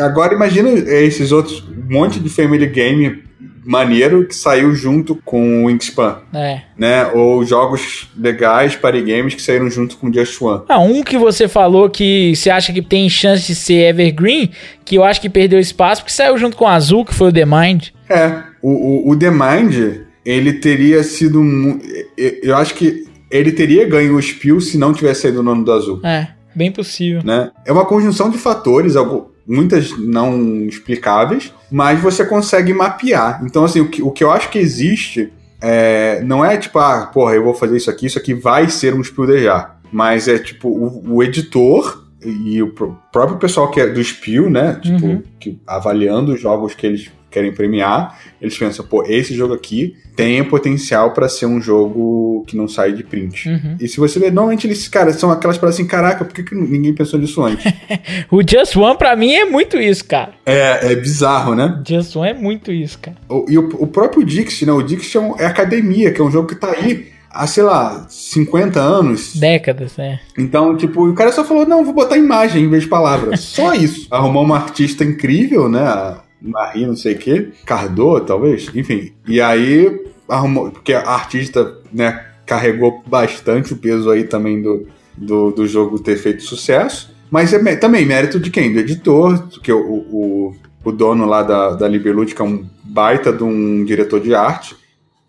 Agora imagina esses outros, um monte de Family Game maneiro que saiu junto com o Wingspan. É. Né? Ou jogos legais, party games que saíram junto com Just One. Ah, um que você falou que você acha que tem chance de ser Evergreen, que eu acho que perdeu espaço, porque saiu junto com o Azul, que foi o The Mind. É, o, o, o The Mind, ele teria sido. Eu acho que ele teria ganho o Spiel se não tivesse saído o nome do Azul. É. Bem possível. Né? É uma conjunção de fatores, muitas não explicáveis, mas você consegue mapear. Então, assim, o que, o que eu acho que existe é, não é tipo, ah, porra, eu vou fazer isso aqui, isso aqui vai ser um Spieldejar. Mas é tipo, o, o editor e o próprio pessoal que é do Spiel, né? Tipo, uhum. que, avaliando os jogos que eles querem premiar, eles pensam, pô, esse jogo aqui tem potencial para ser um jogo que não sai de print. Uhum. E se você ver, normalmente eles, cara, são aquelas para assim, caraca, por que, que ninguém pensou nisso antes? o Just One para mim é muito isso, cara. É, é bizarro, né? Just One é muito isso, cara. O, e o, o próprio Dixie, né? O Dixie é, um, é academia, que é um jogo que tá aí há, sei lá, 50 anos. Décadas, né? Então, tipo, o cara só falou, não, vou botar imagem em vez de palavras. só isso. Arrumou uma artista incrível, né? Marie, não sei o quê, Cardot, talvez, enfim. E aí arrumou, porque a artista, né, carregou bastante o peso aí também do, do, do jogo ter feito sucesso. Mas é também mérito de quem? Do editor, que o, o, o dono lá da, da que é um baita de um diretor de arte.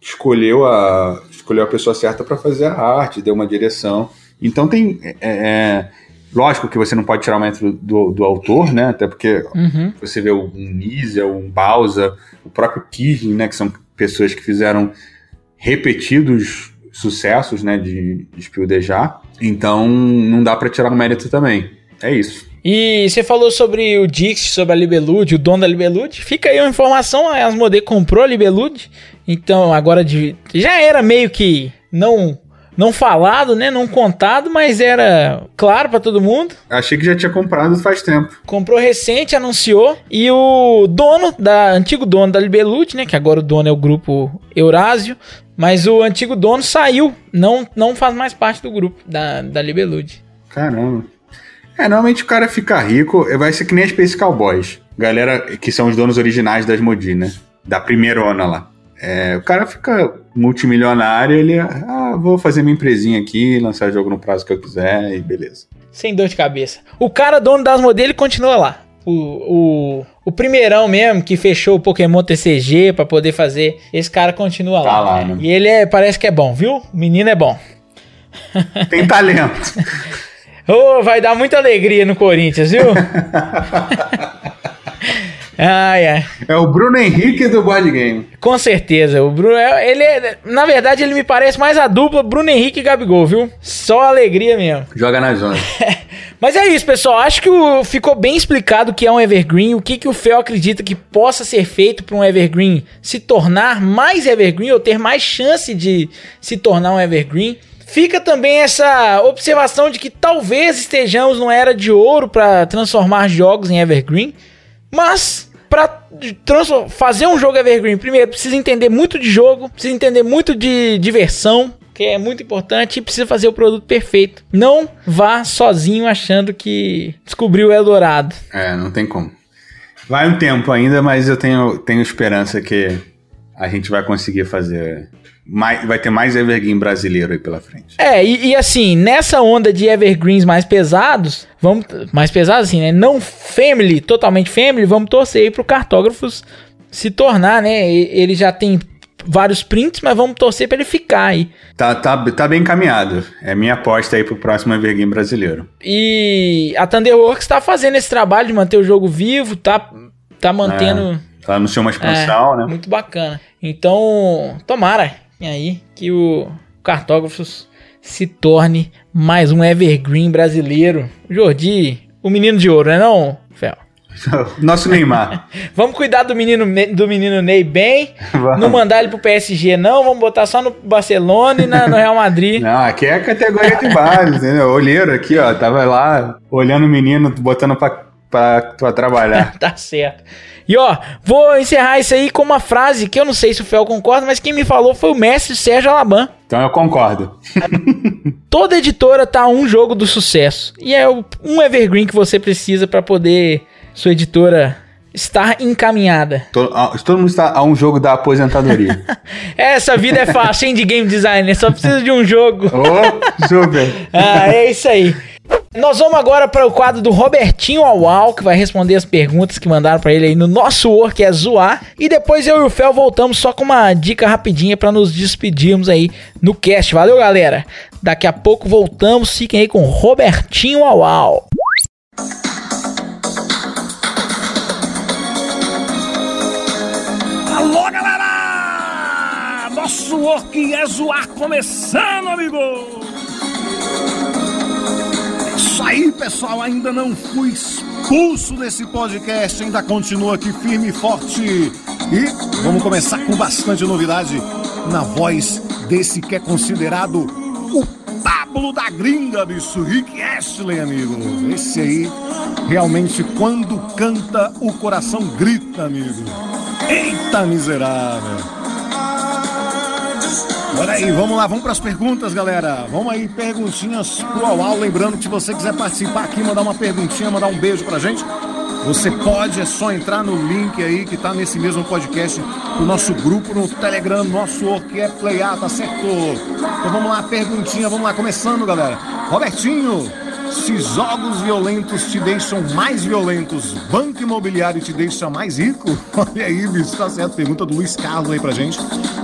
escolheu a, escolheu a pessoa certa para fazer a arte, deu uma direção. Então tem. É, é, lógico que você não pode tirar o mérito do, do autor, né? Até porque Uhum. você vê um Nisa, um Bausa, o próprio Kisling, né? Que são pessoas que fizeram repetidos sucessos, né? De, de Spiel Deja. Então não dá para tirar o mérito também. É isso. E você falou sobre o Dix, sobre a Libelud, o dono da Libelud. Fica aí uma informação, a Asmodee comprou a Libelud. Então agora de, já era meio que não não falado, né, não contado, mas era claro pra todo mundo. Achei que já tinha comprado faz tempo. Comprou recente, anunciou e o dono da antigo dono da Libelud, né, que agora o dono é o grupo Eurásio, mas o antigo dono saiu, não não faz mais parte do grupo da da Libelud. Caramba. É, normalmente o cara fica rico, vai ser que nem a Space Cowboys. Galera que são os donos originais das Modi, né? Da primeirona lá. É, o cara fica multimilionário, ele, ah, vou fazer minha empresinha aqui, lançar jogo no prazo que eu quiser e beleza. Sem dor de cabeça. O cara dono das modelos continua lá. O, o, o primeirão mesmo que fechou o Pokémon TCG pra poder fazer, esse cara continua Tá lá. lá, né? E ele é, parece que é bom, viu? O menino é bom. Tem talento. Ô, vai dar muita alegria no Corinthians, viu? ai, ai. é o Bruno Henrique do board game. Com certeza. O Bruno, é- ele é, na verdade, ele me parece mais a dupla Bruno Henrique e Gabigol, viu? Só alegria mesmo. Joga na zona. Mas é isso, pessoal. Acho que o- ficou bem explicado o que é um evergreen, o que, que o Fel acredita que possa ser feito para um evergreen se tornar mais evergreen ou ter mais chance de se tornar um evergreen. Fica também essa observação de que talvez estejamos numa era de ouro para transformar jogos em evergreen, mas para fazer um jogo evergreen, primeiro precisa entender muito de jogo, precisa entender muito de diversão, que é muito importante e precisa fazer o produto perfeito. Não vá sozinho achando que descobriu o Eldorado. É, não tem como. Vai um tempo ainda, mas eu tenho, tenho esperança que a gente vai conseguir fazer. Mais, vai ter mais Evergreen brasileiro aí pela frente. É, e, e assim, nessa onda de evergreens mais pesados, vamos mais pesados assim, né? Não family, totalmente family, vamos torcer aí pro cartógrafos se tornar, né? Ele já tem vários prints, mas vamos torcer pra ele ficar aí. Tá, tá, tá bem encaminhado. É minha aposta aí pro próximo Evergreen brasileiro. E a Thunderworks tá fazendo esse trabalho de manter o jogo vivo, tá tá mantendo Ela anunciou uma expansão, É, né? Muito bacana. Então, tomara aí que o Cartógrafos se torne mais um evergreen brasileiro. Jordi, o menino de ouro, né não, Fel? Nosso Neymar. Vamos cuidar do menino, do menino Ney bem, Vamos. não mandar ele pro PSG não, vamos botar só no Barcelona e na- no Real Madrid. Não, aqui é a categoria de base, entendeu? Olheiro aqui, ó. Tava lá olhando o menino, botando pra, pra, pra trabalhar. Tá certo. E ó, vou encerrar isso aí com uma frase que eu não sei se o Fel concorda, mas quem me falou foi o mestre Sérgio Alaban. Então eu concordo. Toda editora tá a um jogo do sucesso. E é um evergreen que você precisa para poder sua editora estar encaminhada. Todo, todo mundo está a um jogo da aposentadoria. Essa vida é fácil, hein, de game designer. Só precisa de um jogo. Ô, super. Ah, é isso aí. Nós vamos agora para o quadro do Robertinho Aual, que vai responder as perguntas que mandaram para ele aí no nosso work, é zoar. E depois eu e o Fel voltamos só com uma dica rapidinha para nos despedirmos aí no cast. Valeu, galera. Daqui a pouco voltamos. Fiquem aí com Robertinho Aual. Alô, galera! Nosso work é zoar começando, amigo! Aí, pessoal, ainda não fui expulso desse podcast, ainda continua aqui firme e forte. E vamos começar com bastante novidade na voz desse que é considerado o Pablo da gringa, bicho, Rick Ashley, amigo. Esse aí, realmente, quando canta, o coração grita, amigo. Eita miserável. Olha aí, vamos lá, vamos para as perguntas, galera. Vamos aí, perguntinhas pro Aual. Lembrando que se você quiser participar aqui, mandar uma perguntinha, mandar um beijo pra gente, você pode, é só entrar no link aí que tá nesse mesmo podcast, o nosso grupo no Telegram, nosso work é Play A, tá certo? Então vamos lá, perguntinha, vamos lá, começando, galera. Robertinho, Se jogos violentos te deixam mais violentos, banco imobiliário te deixa mais rico? Olha aí, bicho, tá certo. Pergunta do Luiz Carlos aí pra gente.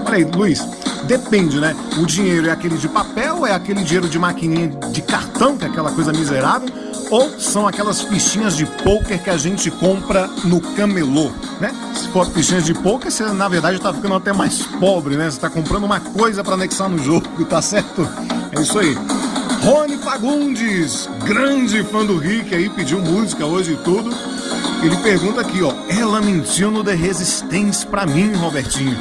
Olha aí, Luiz, depende, né? O dinheiro é aquele de papel, é aquele dinheiro de maquininha de cartão, que é aquela coisa miserável, ou são aquelas fichinhas de poker que a gente compra no camelô, né? Se for fichinhas de poker, você na verdade tá ficando até mais pobre, né? Você tá comprando uma coisa para anexar no jogo, tá certo? É isso aí. Rony Fagundes, grande fã do Rick aí, pediu música hoje e tudo. Ele pergunta aqui, ó, ela mentiu no The Resistance pra mim, Robertinho.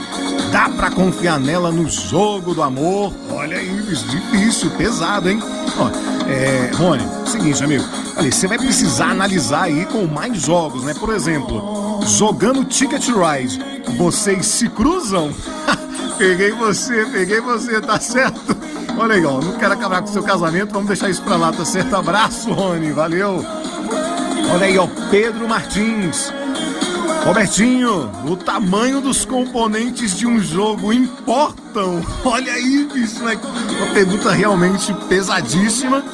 Dá pra confiar nela no jogo do amor? Olha aí, difícil, pesado, hein? Ó, é, Rony, seguinte, amigo, olha, você vai precisar analisar aí com mais jogos, né? Por exemplo, jogando Ticket Ride, vocês se cruzam? peguei você, peguei você, tá certo? Olha aí, ó, não quero acabar com o seu casamento, vamos deixar isso pra lá, tá certo? Abraço, Rony, valeu! Olha aí, ó, Pedro Martins. Robertinho, o tamanho dos componentes de um jogo importam. Olha aí, bicho, né? Uma pergunta realmente pesadíssima,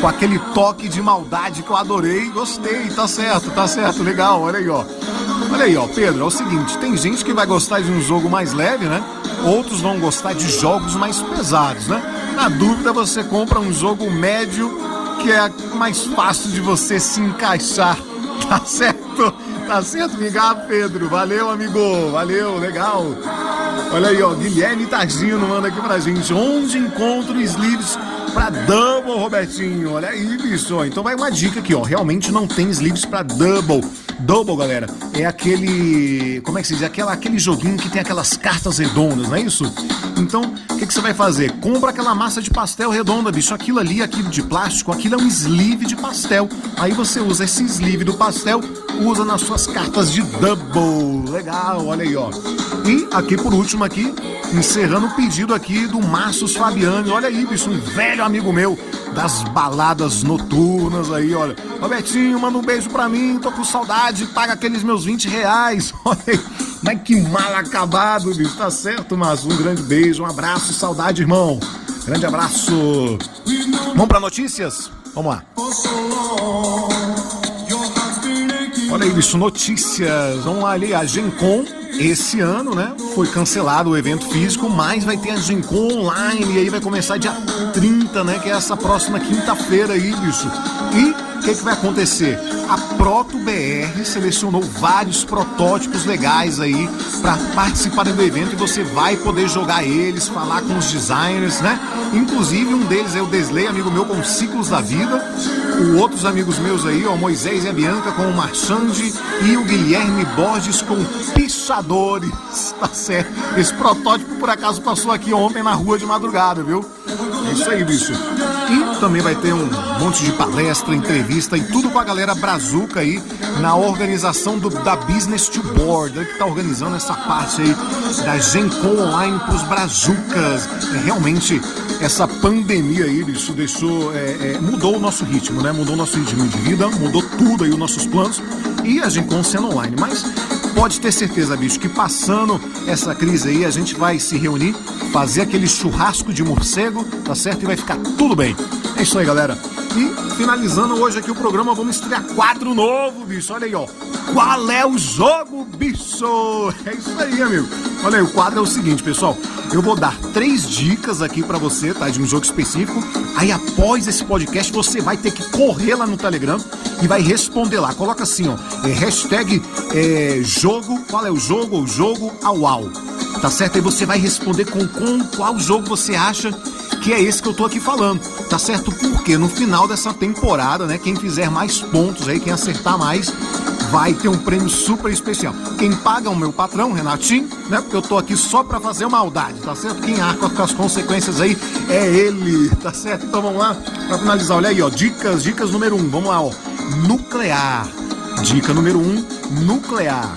com aquele toque de maldade que eu adorei. Gostei, tá certo, tá certo, legal. Olha aí, ó. Olha aí, ó, Pedro, é o seguinte: tem gente que vai gostar de um jogo mais leve, né? Outros vão gostar de jogos mais pesados, né? Na dúvida, você compra um jogo médio que é mais fácil de você se encaixar. Tá certo? Tá certo, obrigado, Pedro. Valeu, amigo. Valeu, legal. Olha aí, ó, Guilherme Tardino manda aqui pra gente. Onde encontro sleeves pra double, Robertinho? Olha aí, bicho. Então vai uma dica aqui, ó. Realmente não tem sleeves pra double. Double, galera, é aquele. Como é que se diz? Aquela, aquele joguinho que tem aquelas cartas redondas, não é isso? Então, o que, que você vai fazer? Compra aquela massa de pastel redonda, bicho. Aquilo ali, aquilo de plástico, aquilo é um sleeve de pastel. Aí você usa esse sleeve do pastel, usa nas suas cartas de double. Legal, olha aí, ó. E aqui por último aqui, encerrando o pedido aqui do Marcos Fabiani. Olha aí, bicho, um velho amigo meu das baladas noturnas aí, olha. Robertinho, manda um beijo pra mim, tô com saudade, paga aqueles meus 20 reais. Olha aí, mas que mal acabado, bicho, tá certo, mas um grande beijo, um abraço, saudade, irmão. Grande abraço. Vamos pra notícias? Vamos lá. Olha aí, bicho, notícias. Vamos lá ali, a Gencom esse ano, né? Foi cancelado o evento físico, mas vai ter a Gencom online e aí vai começar dia 30, né? Que é essa próxima quinta-feira aí, bicho. E o que, que vai acontecer? A Proto BR selecionou vários protótipos legais aí para participarem do evento e você vai poder jogar eles, falar com os designers, né? Inclusive um deles é o Desley, amigo meu com Ciclos da Vida, o outros amigos meus aí, ó, Moisés e a Bianca com o Marchande e o Guilherme Borges com Pichadores, tá certo? Esse protótipo por acaso passou aqui ontem na rua de madrugada, viu? É isso aí, bicho. E também vai ter um monte de palestra, entrevista e tudo com a galera Brazuca aí na organização do, da Business to Board, que tá organizando essa parte aí da Gencom Online pros Brazucas. É, realmente, essa pandemia aí, bicho, deixou. É, é, mudou o nosso ritmo, né? Mudou o nosso ritmo de vida, mudou tudo aí os nossos planos e a Gencom sendo online. Mas pode ter certeza, bicho, que passando essa crise aí, a gente vai se reunir, fazer aquele churrasco de morcego, tá certo? E vai ficar tudo bem. É isso aí, galera. E finalizando hoje aqui o programa, vamos estrear quadro novo, bicho. Olha aí, ó. Qual é o jogo, bicho? É isso aí, amigo. Olha aí, o quadro é o seguinte, pessoal. Eu vou dar três dicas aqui para você, tá? De um jogo específico. Aí após esse podcast, você vai ter que correr lá no Telegram e vai responder lá. Coloca assim, ó. É, hashtag é, jogo. Qual é o jogo? O jogo au au. Tá certo? Aí você vai responder com, com qual jogo você acha que é esse que eu tô aqui falando, tá certo? Porque no final dessa temporada, né, quem fizer mais pontos aí, quem acertar mais, vai ter um prêmio super especial. Quem paga é o meu patrão, Renatinho, né? Porque eu tô aqui só pra fazer maldade, tá certo? Quem arca com as consequências aí é ele, tá certo? Então vamos lá, pra finalizar, olha aí, ó, dicas, dicas número um, vamos lá, ó, nuclear. Dica número um, nuclear.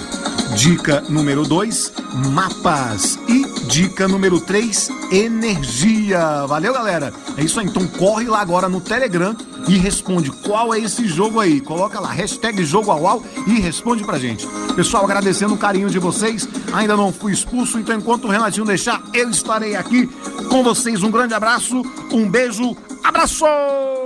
Dica número 2, mapas. E dica número 3, energia. Valeu, galera? É isso aí. Então corre lá agora no Telegram e responde qual é esse jogo aí. Coloca lá, hashtag jogo ao e responde pra gente. Pessoal, agradecendo o carinho de vocês. Ainda não fui expulso, então enquanto o Renatinho deixar, eu estarei aqui com vocês. Um grande abraço, um beijo, abraço!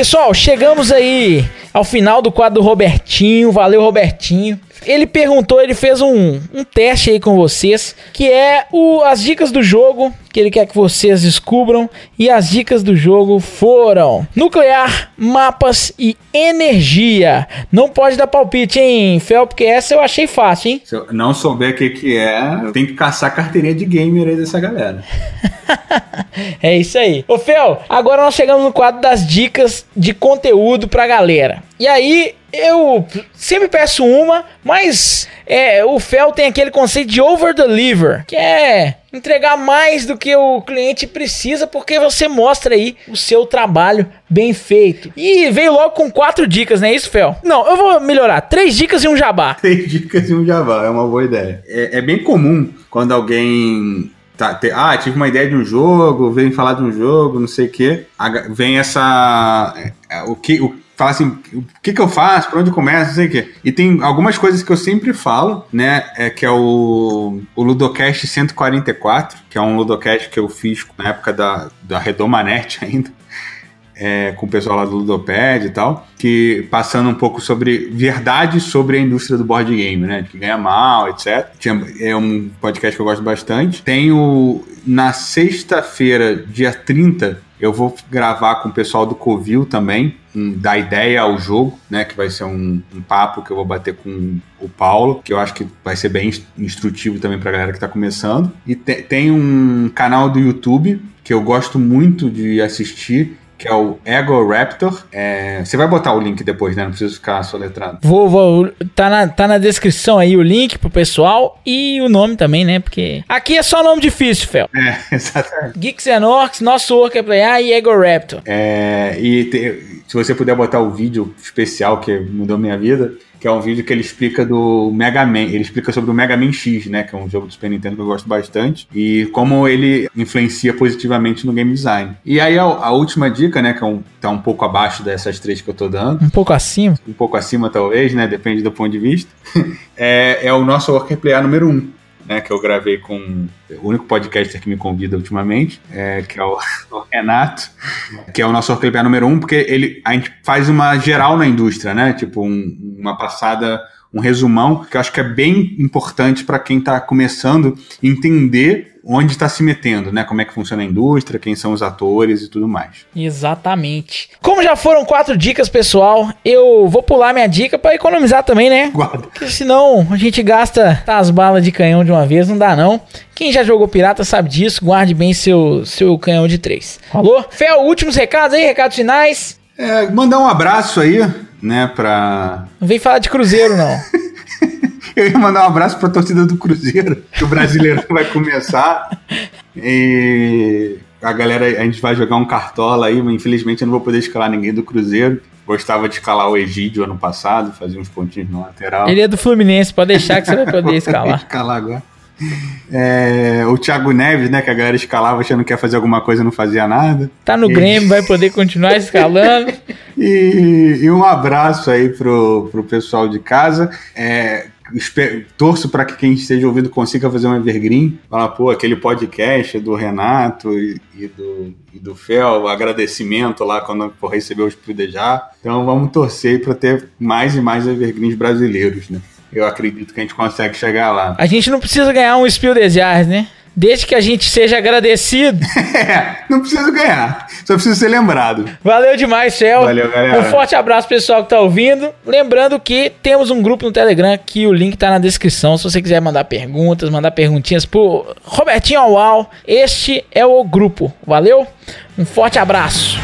Pessoal, chegamos aí ao final do quadro do Robertinho. Valeu, Robertinho. Ele perguntou, ele fez um, um teste aí com vocês, que é o, as dicas do jogo, que ele quer que vocês descubram. E as dicas do jogo foram: nuclear, mapas e energia. Não pode dar palpite, hein, Fel? Porque essa eu achei fácil, hein? Se eu não souber o que, que é, tem que caçar carteirinha de gamer aí dessa galera. é isso aí. Ô, Fel, agora nós chegamos no quadro das dicas de conteúdo pra galera. E aí, eu sempre peço uma, mas é, o Fel tem aquele conceito de over deliver, que é entregar mais do que o cliente precisa, porque você mostra aí o seu trabalho bem feito. E veio logo com quatro dicas, não é isso, Fel? Não, eu vou melhorar. Três dicas e um jabá. Três dicas e um jabá, é uma boa ideia. É, é bem comum quando alguém Tá, te, ah, tive uma ideia de um jogo, vem falar de um jogo, não sei o quê. Vem essa. É, o que, o, fala assim, o que que eu faço, por onde começo, não sei o quê. E tem algumas coisas que eu sempre falo, né, é que é o, o Ludocast 144, que é um Ludocast que eu fiz na época da, da Redomanete ainda, é, com o pessoal lá do Ludopad e tal, que passando um pouco sobre verdade sobre a indústria do board game, né, que ganha mal, etc. É um podcast que eu gosto bastante. Tenho, na sexta-feira, dia 30, eu vou gravar com o pessoal do Covil também, um, dar ideia ao jogo, né? Que vai ser um, um, papo que eu vou bater com o Paulo, que eu acho que vai ser bem instrutivo também pra galera que tá começando. E te, tem um canal do YouTube que eu gosto muito de assistir, que é o Ego Raptor. É, você vai botar o link depois, né? Não precisa ficar soletrando. Vou, vou. Tá na, tá na descrição aí o link pro pessoal e o nome também, né? Porque aqui é só nome difícil, Fel. É, exatamente. Geeks and Orcs, nosso Worker Player e Ego Raptor. É, e te, se você puder botar o vídeo especial que mudou minha vida que é um vídeo que ele explica do Mega Man, ele explica sobre o Mega Man X, né, que é um jogo do Super Nintendo que eu gosto bastante, e como ele influencia positivamente no game design. E aí a, a última dica, né, que é um, tá um pouco abaixo dessas três que eu tô dando. Um pouco acima? Um pouco acima talvez, né, depende do ponto de vista. é, é o nosso Worker Player número 1. Um né, que eu gravei com o único podcaster que me convida ultimamente, é, que é o, o, Renato, que é o nosso orclipear número um, porque ele, a gente faz uma geral na indústria, né? Tipo, um, uma passada, um resumão, que eu acho que é bem importante para quem está começando entender onde está se metendo, né? Como é que funciona a indústria, quem são os atores e tudo mais. Exatamente. Como já foram quatro dicas, pessoal, eu vou pular minha dica para economizar também, né? Guarda. Porque senão a gente gasta as balas de canhão de uma vez, não dá não. Quem já jogou pirata sabe disso, guarde bem seu, seu canhão de três. Falou? Fel, últimos recados aí, recados finais. É, mandar um abraço aí, né, pra... Não vem falar de cruzeiro, não. Eu ia mandar um abraço para a torcida do Cruzeiro, que o brasileiro vai começar. E a galera, a gente vai jogar um cartola aí, mas infelizmente eu não vou poder escalar ninguém do Cruzeiro. Gostava de escalar o Egídio ano passado, fazer uns pontinhos na lateral. Ele é do Fluminense, pode deixar que você vai poder escalar. escalar agora. É, o Thiago Neves, né, que a galera escalava achando que ia fazer alguma coisa e não fazia nada. Tá no e... Grêmio, vai poder continuar escalando. e, e, um abraço aí pro, pro pessoal de casa. É, torço para que quem esteja ouvindo consiga fazer um evergreen. Falar, pô, aquele podcast do Renato e, e do, e do Fel, agradecimento lá quando for receber os Pridejar. Então vamos torcer para ter mais e mais evergreens brasileiros, né? Eu acredito que a gente consegue chegar lá. A gente não precisa ganhar um Spiel des Jahres, né? Desde que a gente seja agradecido. é, não precisa ganhar. Só precisa ser lembrado. Valeu demais, Céu. Valeu, galera. Um forte abraço, pessoal que tá ouvindo. Lembrando que temos um grupo no Telegram que o link tá na descrição. Se você quiser mandar perguntas, mandar perguntinhas pro Robertinho Aual, este é o grupo. Valeu? Um forte abraço.